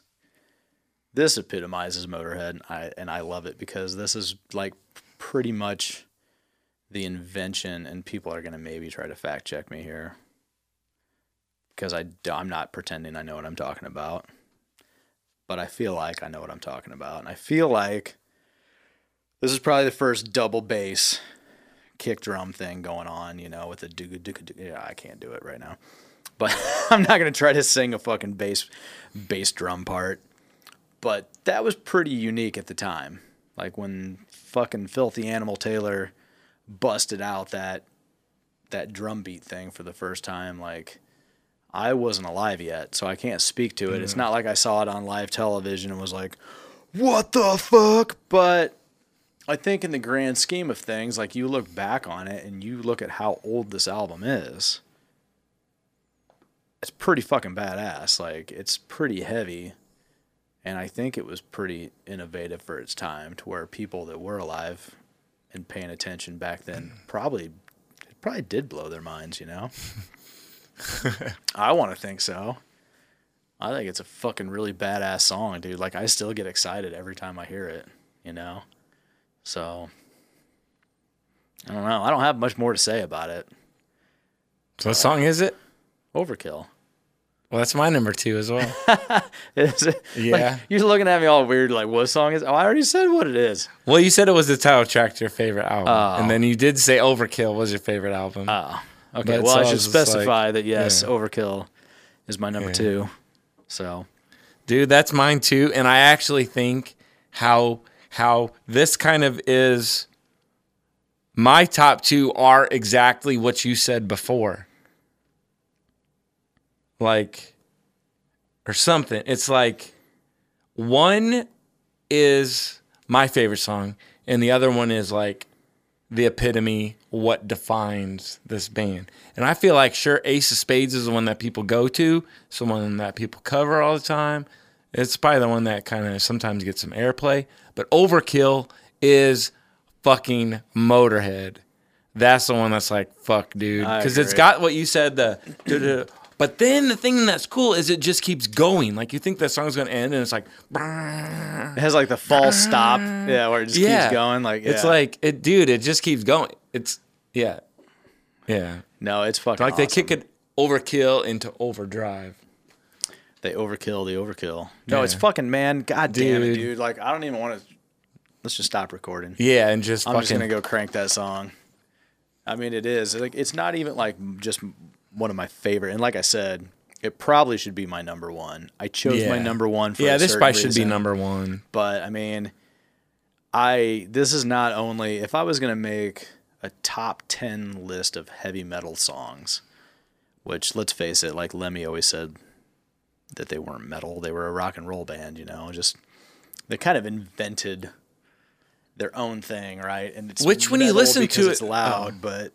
this epitomizes Motorhead, and I and I love it because this is like pretty much the invention, and people are gonna maybe try to fact check me here because I, I'm not pretending I know what I'm talking about, but I feel like I know what I'm talking about, and I feel like this is probably the first double bass kick drum thing going on, you know, with the doo doo doo. Yeah, I can't do it right now, but [laughs] I'm not gonna try to sing a fucking bass bass drum part. But that was pretty unique at the time. Like when fucking filthy animal Taylor busted out that that drum beat thing for the first time, like I wasn't alive yet, so I can't speak to it. It's mm-hmm. not like I saw it on live television and was like, "What the fuck?" But I think in the grand scheme of things, like you look back on it and you look at how old this album is, it's pretty fucking badass. Like it's pretty heavy. And I think it was pretty innovative for its time to where people that were alive and paying attention back then probably it probably did blow their minds, you know? [laughs] I want to think so. I think it's a fucking really badass song, dude. Like I still get excited every time I hear it, you know? So I don't know. I don't have much more to say about it. So what song is it? Overkill. Well, that's my number two as well. [laughs] Is it? Yeah. Like, you're looking at me all weird, like what song is? Oh, I already said what it is. well, you said it was the title track to your favorite album, and oh. then you did say Overkill was your favorite album. Oh, okay. But well, I should just like- specify that yes, yeah. Overkill is my number Yeah. two. So Dude, that's mine too. And I actually think how how this kind of is my top two are exactly what you said before. Like or something. It's like one is my favorite song and the other one is like the epitome what defines this band and i feel like sure ace of spades is the one that people go to it's the one that people cover all the time it's probably the one that kind of sometimes gets some airplay but overkill is fucking motorhead that's the one that's like fuck dude because it's got what you said the. [clears throat] but then the thing that's cool is it just keeps going like you think that song's gonna end and it's like it has like the false stop, [laughs] yeah, where it just keeps going. Like it's like it, dude. It just keeps going. It's yeah, yeah. no, it's fucking Like they kick it overkill into overdrive. They overkill the overkill. No, it's fucking man. God damn it, Dude. dude. Like I don't even want to. Let's just stop recording. Yeah, and just I'm fucking just gonna go crank that song. I mean, it is like it's not even like just one of my favorite. And like I said, it probably should be my number one. I chose my number one for yeah. This probably should be number one. but I mean, I this is not only if I was gonna make a top ten list of heavy metal songs, which let's face it, like Lemmy always said, that they weren't metal. They were a rock and roll band, you know. Just they kind of invented their own thing, right? And it's Which when you listen to it- it's loud, oh. but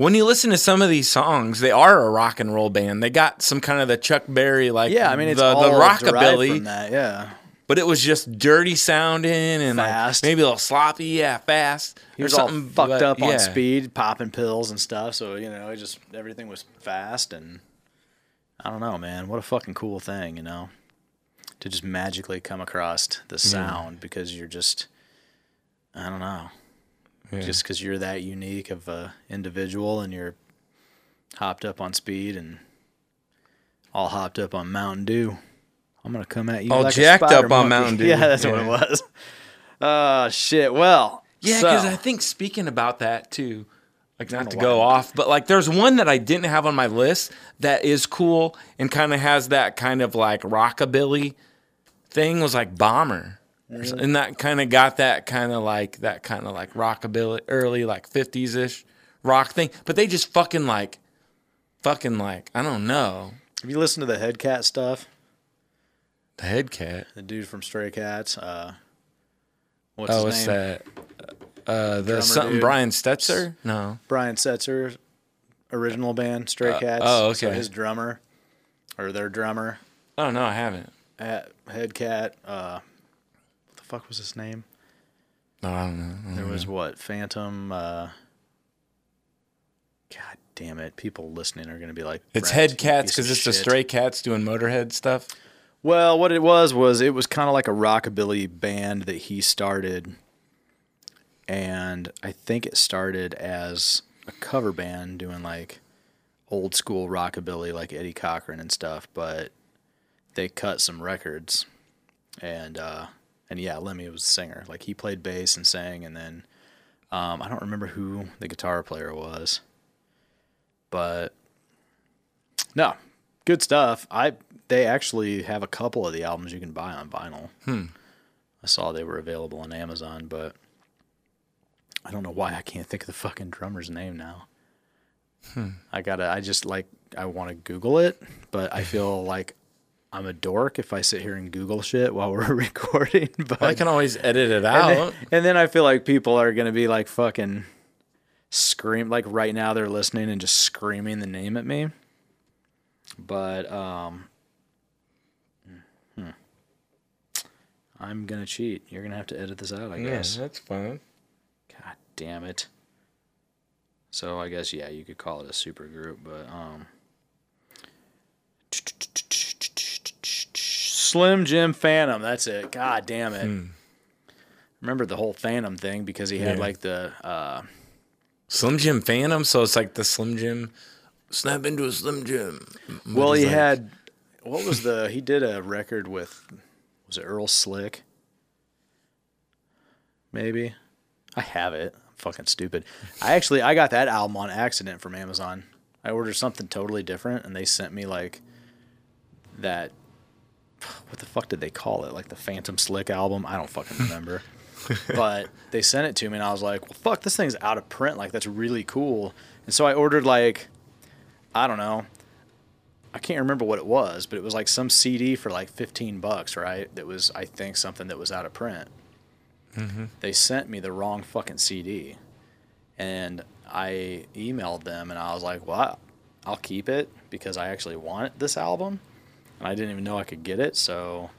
When you listen to some of these songs, they are a rock and roll band. They got some kind of the Chuck Berry like yeah, I mean it's the, all the rockabilly, from that. Yeah, but it was just dirty sounding and like, Fast. maybe a little sloppy. Yeah, fast. he was all something, fucked but, up on yeah. speed, popping pills and stuff. So you know, it just everything was fast and I don't know, man. What a fucking cool thing, you know, to just magically come across the mm-hmm. sound because you're just, I don't know, Yeah. just because you're that unique of a individual and you're hopped up on speed and all hopped up on Mountain Dew. I'm gonna come at you All like jacked up on. Mountain Dew. [laughs] Yeah, that's what it was. Oh shit. Well, Yeah, so- because I think speaking about that too, like not to go why. off, but like there's one that I didn't have on my list that is cool and kind of has that kind of like rockabilly thing was like Bomber. And that kind of got that kind of like that kind of like rockabilly early like 50s ish rock thing, but they just fucking like fucking like I don't know. Have you listened to the Headcat stuff? The head cat. The dude from Stray Cats. Uh, what's Oh, his what's name? that? Uh, the Drummer something dude. Brian Setzer? No. Brian Setzer, original band Stray Cats. oh, So okay. his drummer, or their drummer, Oh no, I haven't. at Headcat. Uh, fuck was his name? No, I don't know. There was what Phantom. Uh, God damn it! People listening are gonna be like, It's head cats because it's the stray cats doing Motorhead stuff. Well, what it was was it was kind of like a rockabilly band that he started, and I think it started as a cover band doing like old school rockabilly, like Eddie Cochran and stuff. But they cut some records, and uh, and yeah, Lemmy was the singer. Like he played bass and sang, and then um, I don't remember who the guitar player was, but no, good stuff. I they actually have a couple of the albums you can buy on vinyl. I saw they were available on Amazon, but I don't know why I can't think of the fucking drummer's name now. I gotta. I just like. I want to Google it, but I feel like I'm a dork if I sit here and Google shit while [laughs] we're recording. But I can always edit it and out. then, and then I feel like people are gonna be like fucking scream like right now they're listening and just screaming the name at me. But um hmm. I'm gonna cheat. You're gonna have to edit this out, I yeah, guess. that's fine. God damn it. So I guess yeah, you could call it a super group, but um Slim Jim Phantom, that's it. God damn it. Remember the whole Phantom thing because he had Yeah. like the uh Slim Jim Phantom, so it's like the Slim Jim snap into a Slim Jim. well he had what was the he did a record with was it Earl Slick? Maybe. I have it. I'm fucking stupid. I actually I got that album on accident from Amazon. I ordered something totally different and they sent me like that what the fuck did they call it? Like the Phantom Slick album? I don't fucking remember. [laughs] but they sent it to me and I was like, "Well, fuck, this thing's out of print. Like that's really cool." And so I ordered like I don't know. I can't remember what it was, but it was like some CD for like 15 bucks, right? That was I think something that was out of print. Mm-hmm. They sent me the wrong fucking CD. And I emailed them and I was like, "Well, I'll keep it because I actually want this album." And I didn't even know I could get it, so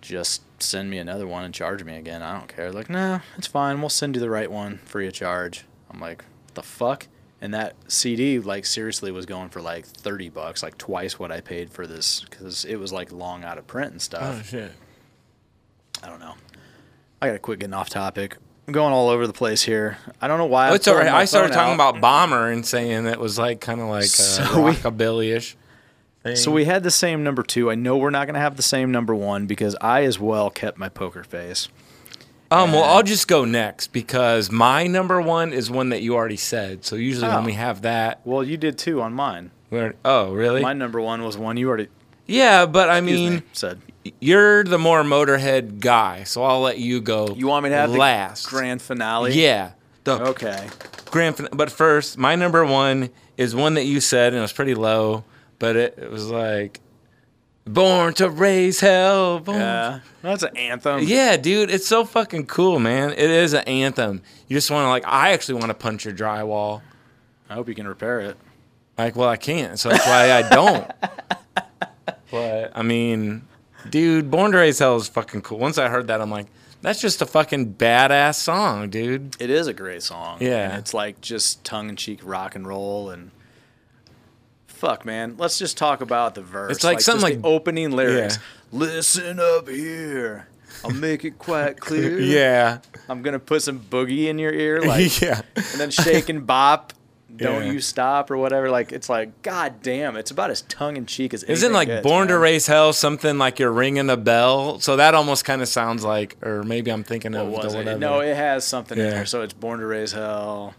just send me another one and charge me again. I don't care. Like, no, it's fine. We'll send you the right one free of charge. I'm like, the fuck? And that CD, like, seriously was going for like 30 bucks, like twice what I paid for this because it was like long out of print and stuff. Oh shit. I don't know. I gotta quit getting off topic. I'm going all over the place here. I don't know why. Oh, it's all right. I started talking out. about Bomber and saying it was like kind of like uh, So we- rockabilly-ish. Thing. So we had the same number two. I know we're not gonna have the same number one because I as well kept my poker face. Um, well, I'll just go next because my number one is one that you already said. So usually Oh. when we have that, Well, you did too on mine. we're oh really? My number one was one you already yeah, but I excuse mean, me, said. you're the more Motorhead guy, so I'll let you go. You want me to have last? the grand finale? Yeah, the Okay. grand. fin- But first, my number one is one that you said, and it was pretty low, but it, it was like born to raise hell. Born. Yeah, that's an anthem. Yeah, dude, it's so fucking cool, man. It is an anthem. You just want to like, I actually want to punch your drywall. I hope you can repair it. Like, well, I can't, so that's why I don't. [laughs] but I mean, dude, Born to Raise Hell is fucking cool. Once I heard that, I'm like, that's just a fucking badass song, dude. It is a great song. Yeah. And it's like just tongue in cheek rock and roll and fuck man. Let's just talk about the verse. It's like something just the like- opening lyrics. Listen up here. I'll make it quite [laughs] clear. Yeah, I'm gonna put some boogie in your ear, like [laughs] yeah. and then shake and bop. [laughs] Don't Yeah. you stop or whatever. Like it's like, god damn, it's about as tongue in cheek as Isn't like gets, Born to. Raise Hell something like you're ringing a bell? So that almost kind of sounds like, or maybe I'm thinking What of was the it? whatever. No, it has something in there. So it's Born to Raise Hell.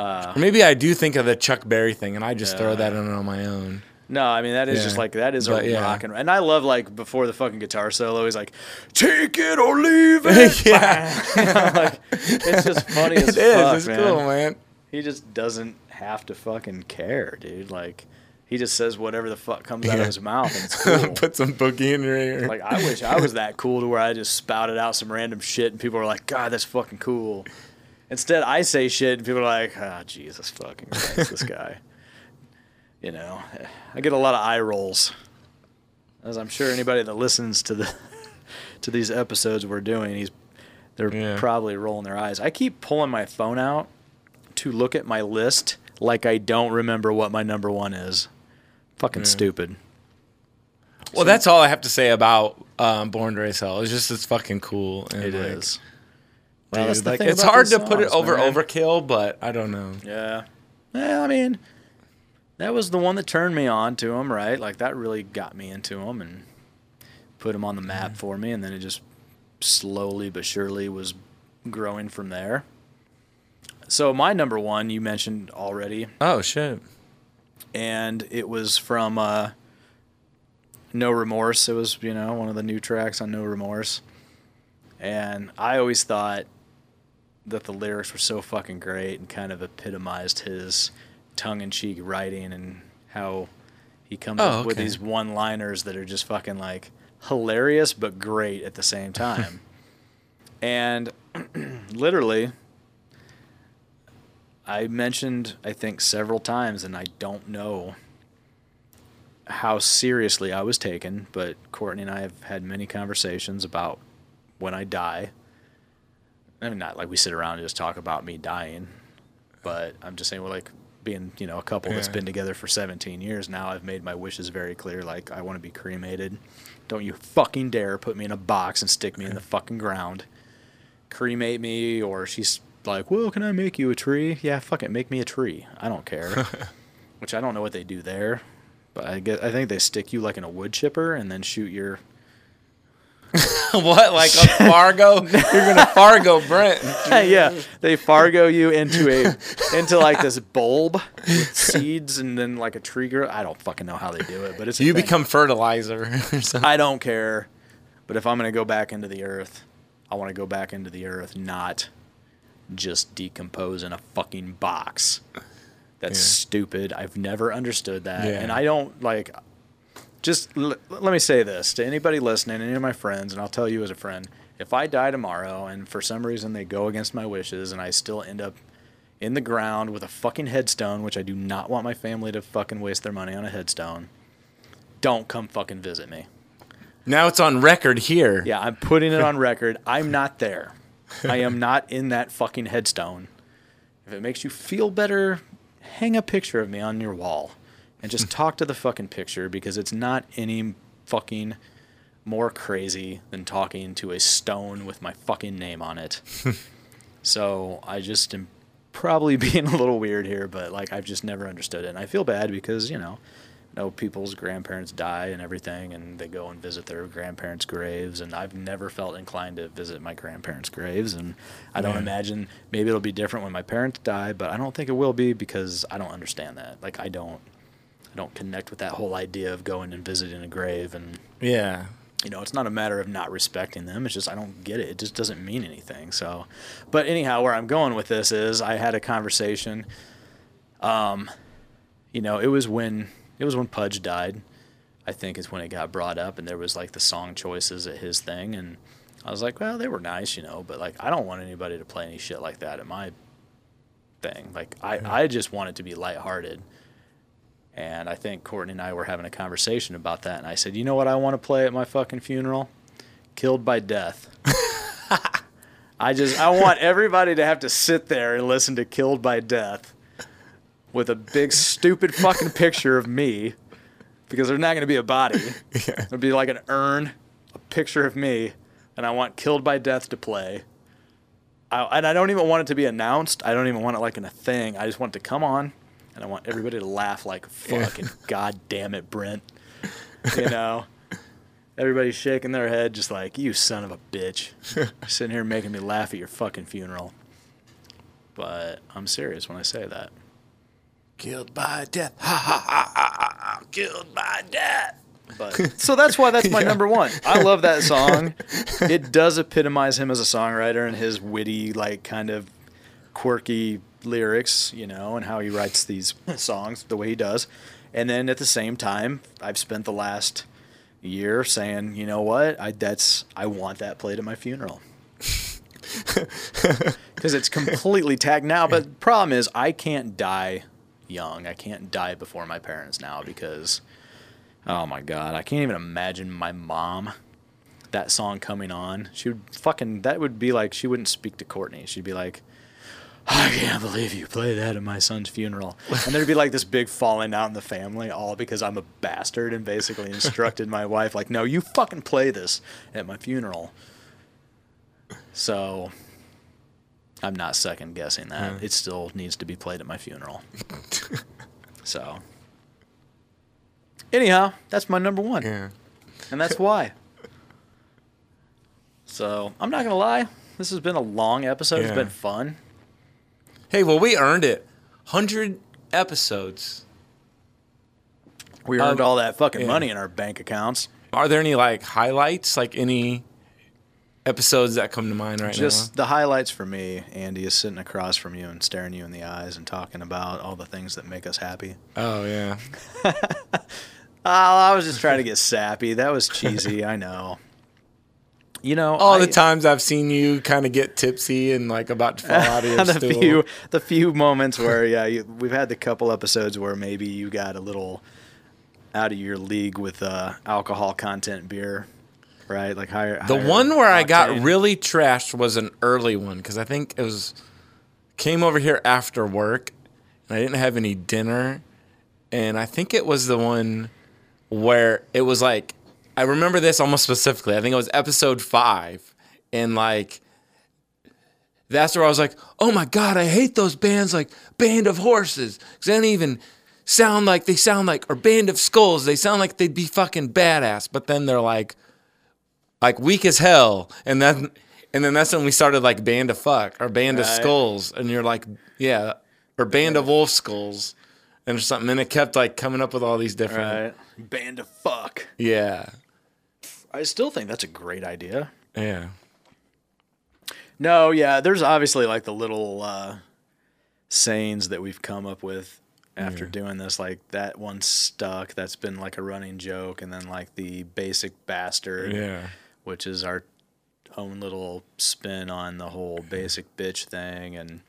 Uh, or maybe I do think of the Chuck Berry thing, and I just throw that in on my own. No, I mean that is just like that is But, a yeah. rock and and I love like before the fucking guitar solo, he's like, "Take it or leave [laughs] it." yeah, [laughs] like, it's just funny it as is. fuck, it's man. cool, man. He just doesn't have to fucking care, dude. Like he just says whatever the fuck comes out of his mouth, and it's [laughs] cool. Put some boogie in your ear. like I wish I was that cool to where I just spouted out some random shit, and people are like, "God, that's fucking cool." Instead, I say shit, and people are like, "Ah, Jesus fucking Christ, this guy." [laughs] You know, I get a lot of eye rolls, as I'm sure anybody that listens to the [laughs] to these episodes we're doing, he's they're Yeah. probably rolling their eyes. I keep pulling my phone out to look at my list like I don't remember what my number one is. Fucking stupid. well, that's all I have to say about um, Born to Raise Hell. It's just it's fucking cool. And It like, is. Well, like, it's hard to put it over man. overkill, but I don't know. Yeah. Yeah, I mean, that was the one that turned me on to him, right? Like that really got me into him and put him on the map for me, and then it just slowly but surely was growing from there. So my number one, you mentioned already, Oh shit. and it was from uh, No Remorse. It was you know one of the new tracks on No Remorse, and I always thought that the lyrics were so fucking great and kind of epitomized his tongue-in-cheek writing and how he comes Oh, up with these one-liners that are just fucking like hilarious but great at the same time. [laughs] and [clears throat] literally I mentioned I think several times and I don't know how seriously I was taken, but Courtney and I have had many conversations about when I die. I mean, not like we sit around and just talk about me dying, but I'm just saying, we're like being, you know, a couple that's been together for 17 years now, I've made my wishes very clear. Like, I want to be cremated. Don't you fucking dare put me in a box and stick me in the fucking ground. Cremate me, or she's like, well, can I make you a tree? Yeah, fuck it, make me a tree. I don't care. [laughs] Which I don't know what they do there, but I get, I think they stick you like in a wood chipper and then shoot your [laughs] what? Like a Fargo? You're gonna [laughs] Fargo Brent. [laughs] yeah, they Fargo you into a into like this bulb with seeds and then like a tree grow. I don't fucking know how they do it, but it's You become fertilizer or. I don't care, but if I'm gonna go back into the earth, I want to go back into the earth, not just decompose in a fucking box. That's Yeah. stupid. I've never understood that, Yeah. and I don't like. Just l- let me say this to anybody listening, any of my friends, and I'll tell you as a friend: if I die tomorrow and for some reason they go against my wishes and I still end up in the ground with a fucking headstone, which I do not want my family to fucking waste their money on a headstone, don't come fucking visit me. Now it's on record here. Yeah, I'm putting it on [laughs] record. I'm not there. I am not in that fucking headstone. If it makes you feel better, hang a picture of me on your wall and just talk to the fucking picture because it's not any fucking more crazy than talking to a stone with my fucking name on it. [laughs] so I just am probably [laughs] being a little weird here, but like I've just never understood it. And I feel bad because, you know, know people's grandparents die and everything and they go and visit their grandparents' graves and I've never felt inclined to visit my grandparents' graves and I don't imagine maybe it'll be different when my parents die, but I don't think it will be because I don't understand that. Like I don't I don't connect with that whole idea of going and visiting a grave and Yeah. you know, it's not a matter of not respecting them. It's just I don't get it. It just doesn't mean anything. So, but anyhow, where I'm going with this is I had a conversation. Um, you know, it was when It was when Pudge died. I think is when it got brought up, and there was like the song choices at his thing, and I was like, well, they were nice, you know, but like I don't want anybody to play any shit like that at my thing. Like I, I just want it to be lighthearted. And I think Courtney and I were having a conversation about that, and I said, you know what I want to play at my fucking funeral? Killed by Death. [laughs] I just I want everybody to have to sit there and listen to Killed by Death with a big stupid fucking picture of me because there's not going to be a body. [laughs] It'll be like an urn, a picture of me, and I want Killed by Death to play. I, and I don't even want it to be announced. I don't even want it like in a thing. I just want it to come on, and I want everybody to laugh like [laughs] fucking god damn it, Brent. You know, [laughs] everybody's shaking their head just like you son of a bitch, [laughs] sitting here making me laugh at your fucking funeral. But I'm serious when I say that. Killed by death. Ha ha ha ha ha. ha. Killed by death. But so that's why that's my number one. I love that song. It does epitomize him as a songwriter and his witty, like kind of quirky lyrics, you know, and how he writes these [laughs] songs the way he does. And then at the same time, I've spent the last year saying, you know what, I that's I want that played at my funeral. [laughs] Because it's completely tagged now. But the problem is, I can't die young. I can't die before my parents now because Oh my god, I can't even imagine my mom that song coming on. She would fucking that would be like she wouldn't speak to Courtney. She'd be like, I can't believe you play that at my son's funeral. [laughs] And there'd be like this big falling out in the family, all because I'm a bastard and basically [laughs] instructed my wife, like, no, you fucking play this at my funeral. So I'm not second guessing that. It still needs to be played at my funeral. [laughs] so anyhow, that's my number one. Yeah. And that's why. So I'm not gonna lie, this has been a long episode. It's been fun. Hey, well, we earned it. 100 episodes. We earned Um, all that fucking yeah. money in our bank accounts. Are there any like highlights, like any episodes that come to mind right now? Just the highlights for me, Andy, is sitting across from you and staring you in the eyes and talking about all the things that make us happy. now? Oh yeah. [laughs] Oh, I was just trying to get sappy. That was cheesy, [laughs] I know. You know, All the times I've seen you kind of get tipsy and like about to fall out of [laughs] your the stool. few the few moments where yeah you, we've had the couple episodes where maybe you got a little out of your league with uh, alcohol content beer right like higher The higher one where I got really trashed was an early one because I think it was came over here after work and I didn't have any dinner, and I think it was the one where it was like I remember this almost specifically. I think it was episode five, and like that's where I was like, oh my god, I hate those bands like Band of Horses. Because they don't even sound like they sound like or Band of Skulls. They sound like they'd be fucking badass, but then they're like like weak as hell, and then and then that's when we started like Band of Fuck or Band of Skulls, and you're like, yeah, or Band of Wolf Skulls, and something. And it kept like coming up with all these different, right. Band of fuck. Yeah, I still think that's a great idea. Yeah, no yeah there's obviously like the little uh, sayings that we've come up with after doing this like that one stuck that's been like a running joke and then like the basic bastard yeah, which is our own little spin on the whole basic bitch thing and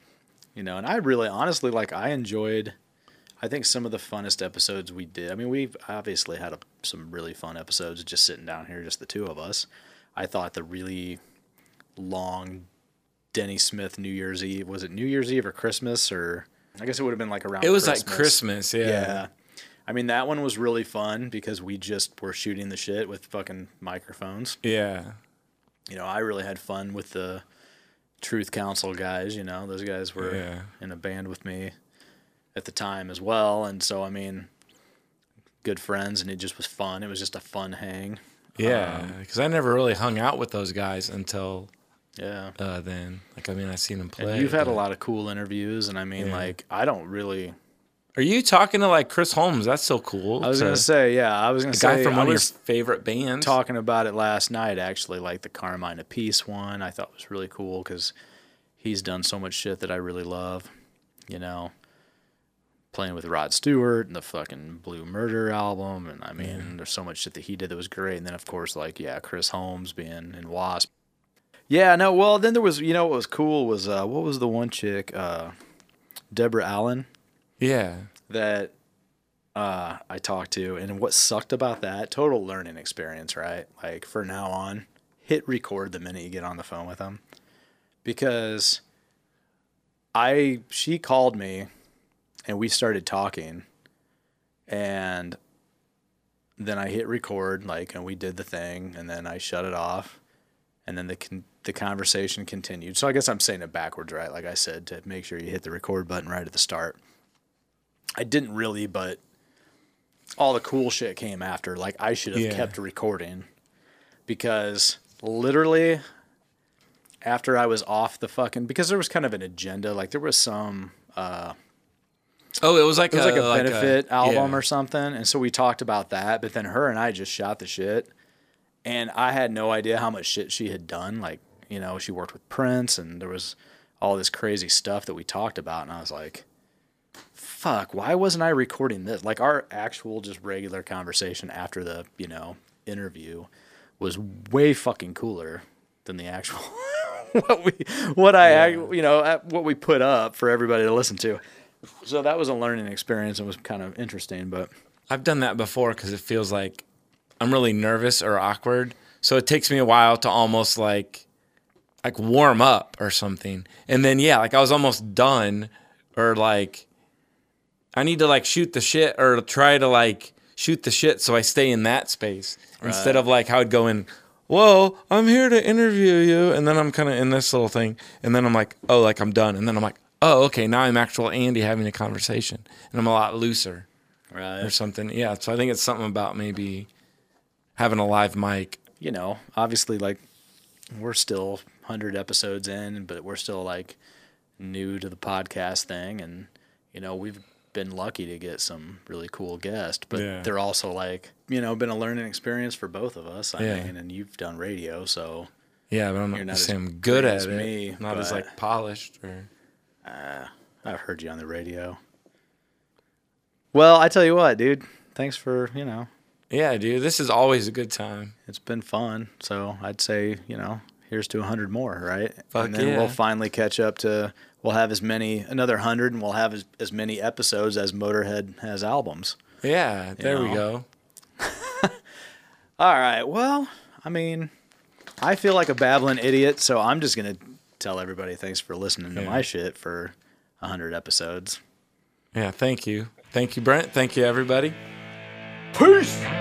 you know and i really honestly like i enjoyed i think some of the funnest episodes we did. I mean we've obviously had a, some really fun episodes just sitting down here just the two of us i thought the really long denny smith new year's eve was it new year's eve or christmas or i guess it would have been like around It was like Christmas, yeah. yeah. I mean, that one was really fun because we just were shooting the shit with fucking microphones. yeah, You know, I really had fun with the Truth Council guys. You know, those guys were Yeah. in a band with me at the time as well. And so, I mean, good friends, and it just was fun. It was just a fun hang. yeah. Because I never really hung out with those guys until Yeah. uh, then. Like, I mean, I've seen them play. And you've had a lot of cool interviews, and I mean, Yeah. like, I don't really. Are you talking to like Chris Holmes? That's so cool. I was to- gonna say, yeah, I was gonna a say, guy from I one of your favorite bands. talking about it last night actually like the Carmine Appice one i thought was really cool because he's done so much shit that i really love you know playing with Rod Stewart and the fucking Blue Murder album, and I mean, there's so much shit that he did that was great. And then of course, like yeah, Chris Holmes being in Wasp. Yeah, no, well then there was you know what was cool was uh, what was the one chick, uh, Deborah Allen Yeah. that uh, I talked to, and what sucked about that total learning experience, right? Like for now on, hit record the minute you get on the phone with them, because I she called me, and we started talking, and then I hit record, like, and we did the thing, and then I shut it off, and then the con- the conversation continued. So I guess I'm saying it backwards, right? Like I said, to make sure you hit the record button right at the start. I didn't really, but all the cool shit came after. Like I should have Yeah. kept recording because literally after I was off the fucking because there was kind of an agenda. Like there was some uh Oh, it was like it was a, like a benefit album yeah. or something, and so we talked about that. But then her and I just shot the shit, and I had no idea how much shit she had done. Like you know, she worked with Prince, and there was all this crazy stuff that we talked about, and I was like, "Fuck, why wasn't I recording this?" Like our actual just regular conversation after the you know interview was way fucking cooler than the actual [laughs] what we what I ac- you know uh, what we put up for everybody to listen to. So that was a learning experience. It was kind of interesting, but I've done that before because it feels like I'm really nervous or awkward. So it takes me a while to almost like like warm up or something. And then yeah, like I was almost done or like I need to like shoot the shit or try to like shoot the shit so I stay in that space instead of like how I'd go in Whoa, I'm here to interview you. And then I'm kind of in this little thing. And then I'm like, oh, like I'm done. And then I'm like, oh, okay, now I'm actual Andy having a conversation. And I'm a lot looser right, or something. Yeah, so I think it's something about maybe having a live mic. you know, obviously, like we're still hundred episodes in, but we're still like new to the podcast thing, and you know, we've been lucky to get some really cool guests, but Yeah. they're also like, you know, been a learning experience for both of us. I Yeah. mean, and you've done radio, so Yeah, but I'm not, not the as same good at it. me, not as like polished or Uh, I've heard you on the radio. Well, I tell you what, dude. Thanks for you know yeah, dude. This is always a good time. it's been fun. So I'd say, you know, here's to 100 more, right? Fuck and then yeah. we'll finally catch up to, we'll have as many, another 100, and we'll have as, as many episodes as Motorhead has albums. Yeah, there we know. go. [laughs] All right. Well, I mean, I feel like a babbling idiot, so I'm just going to tell everybody thanks for listening to my shit for 100 episodes. Yeah, thank you. Thank you, Brent. Thank you, everybody. Peace!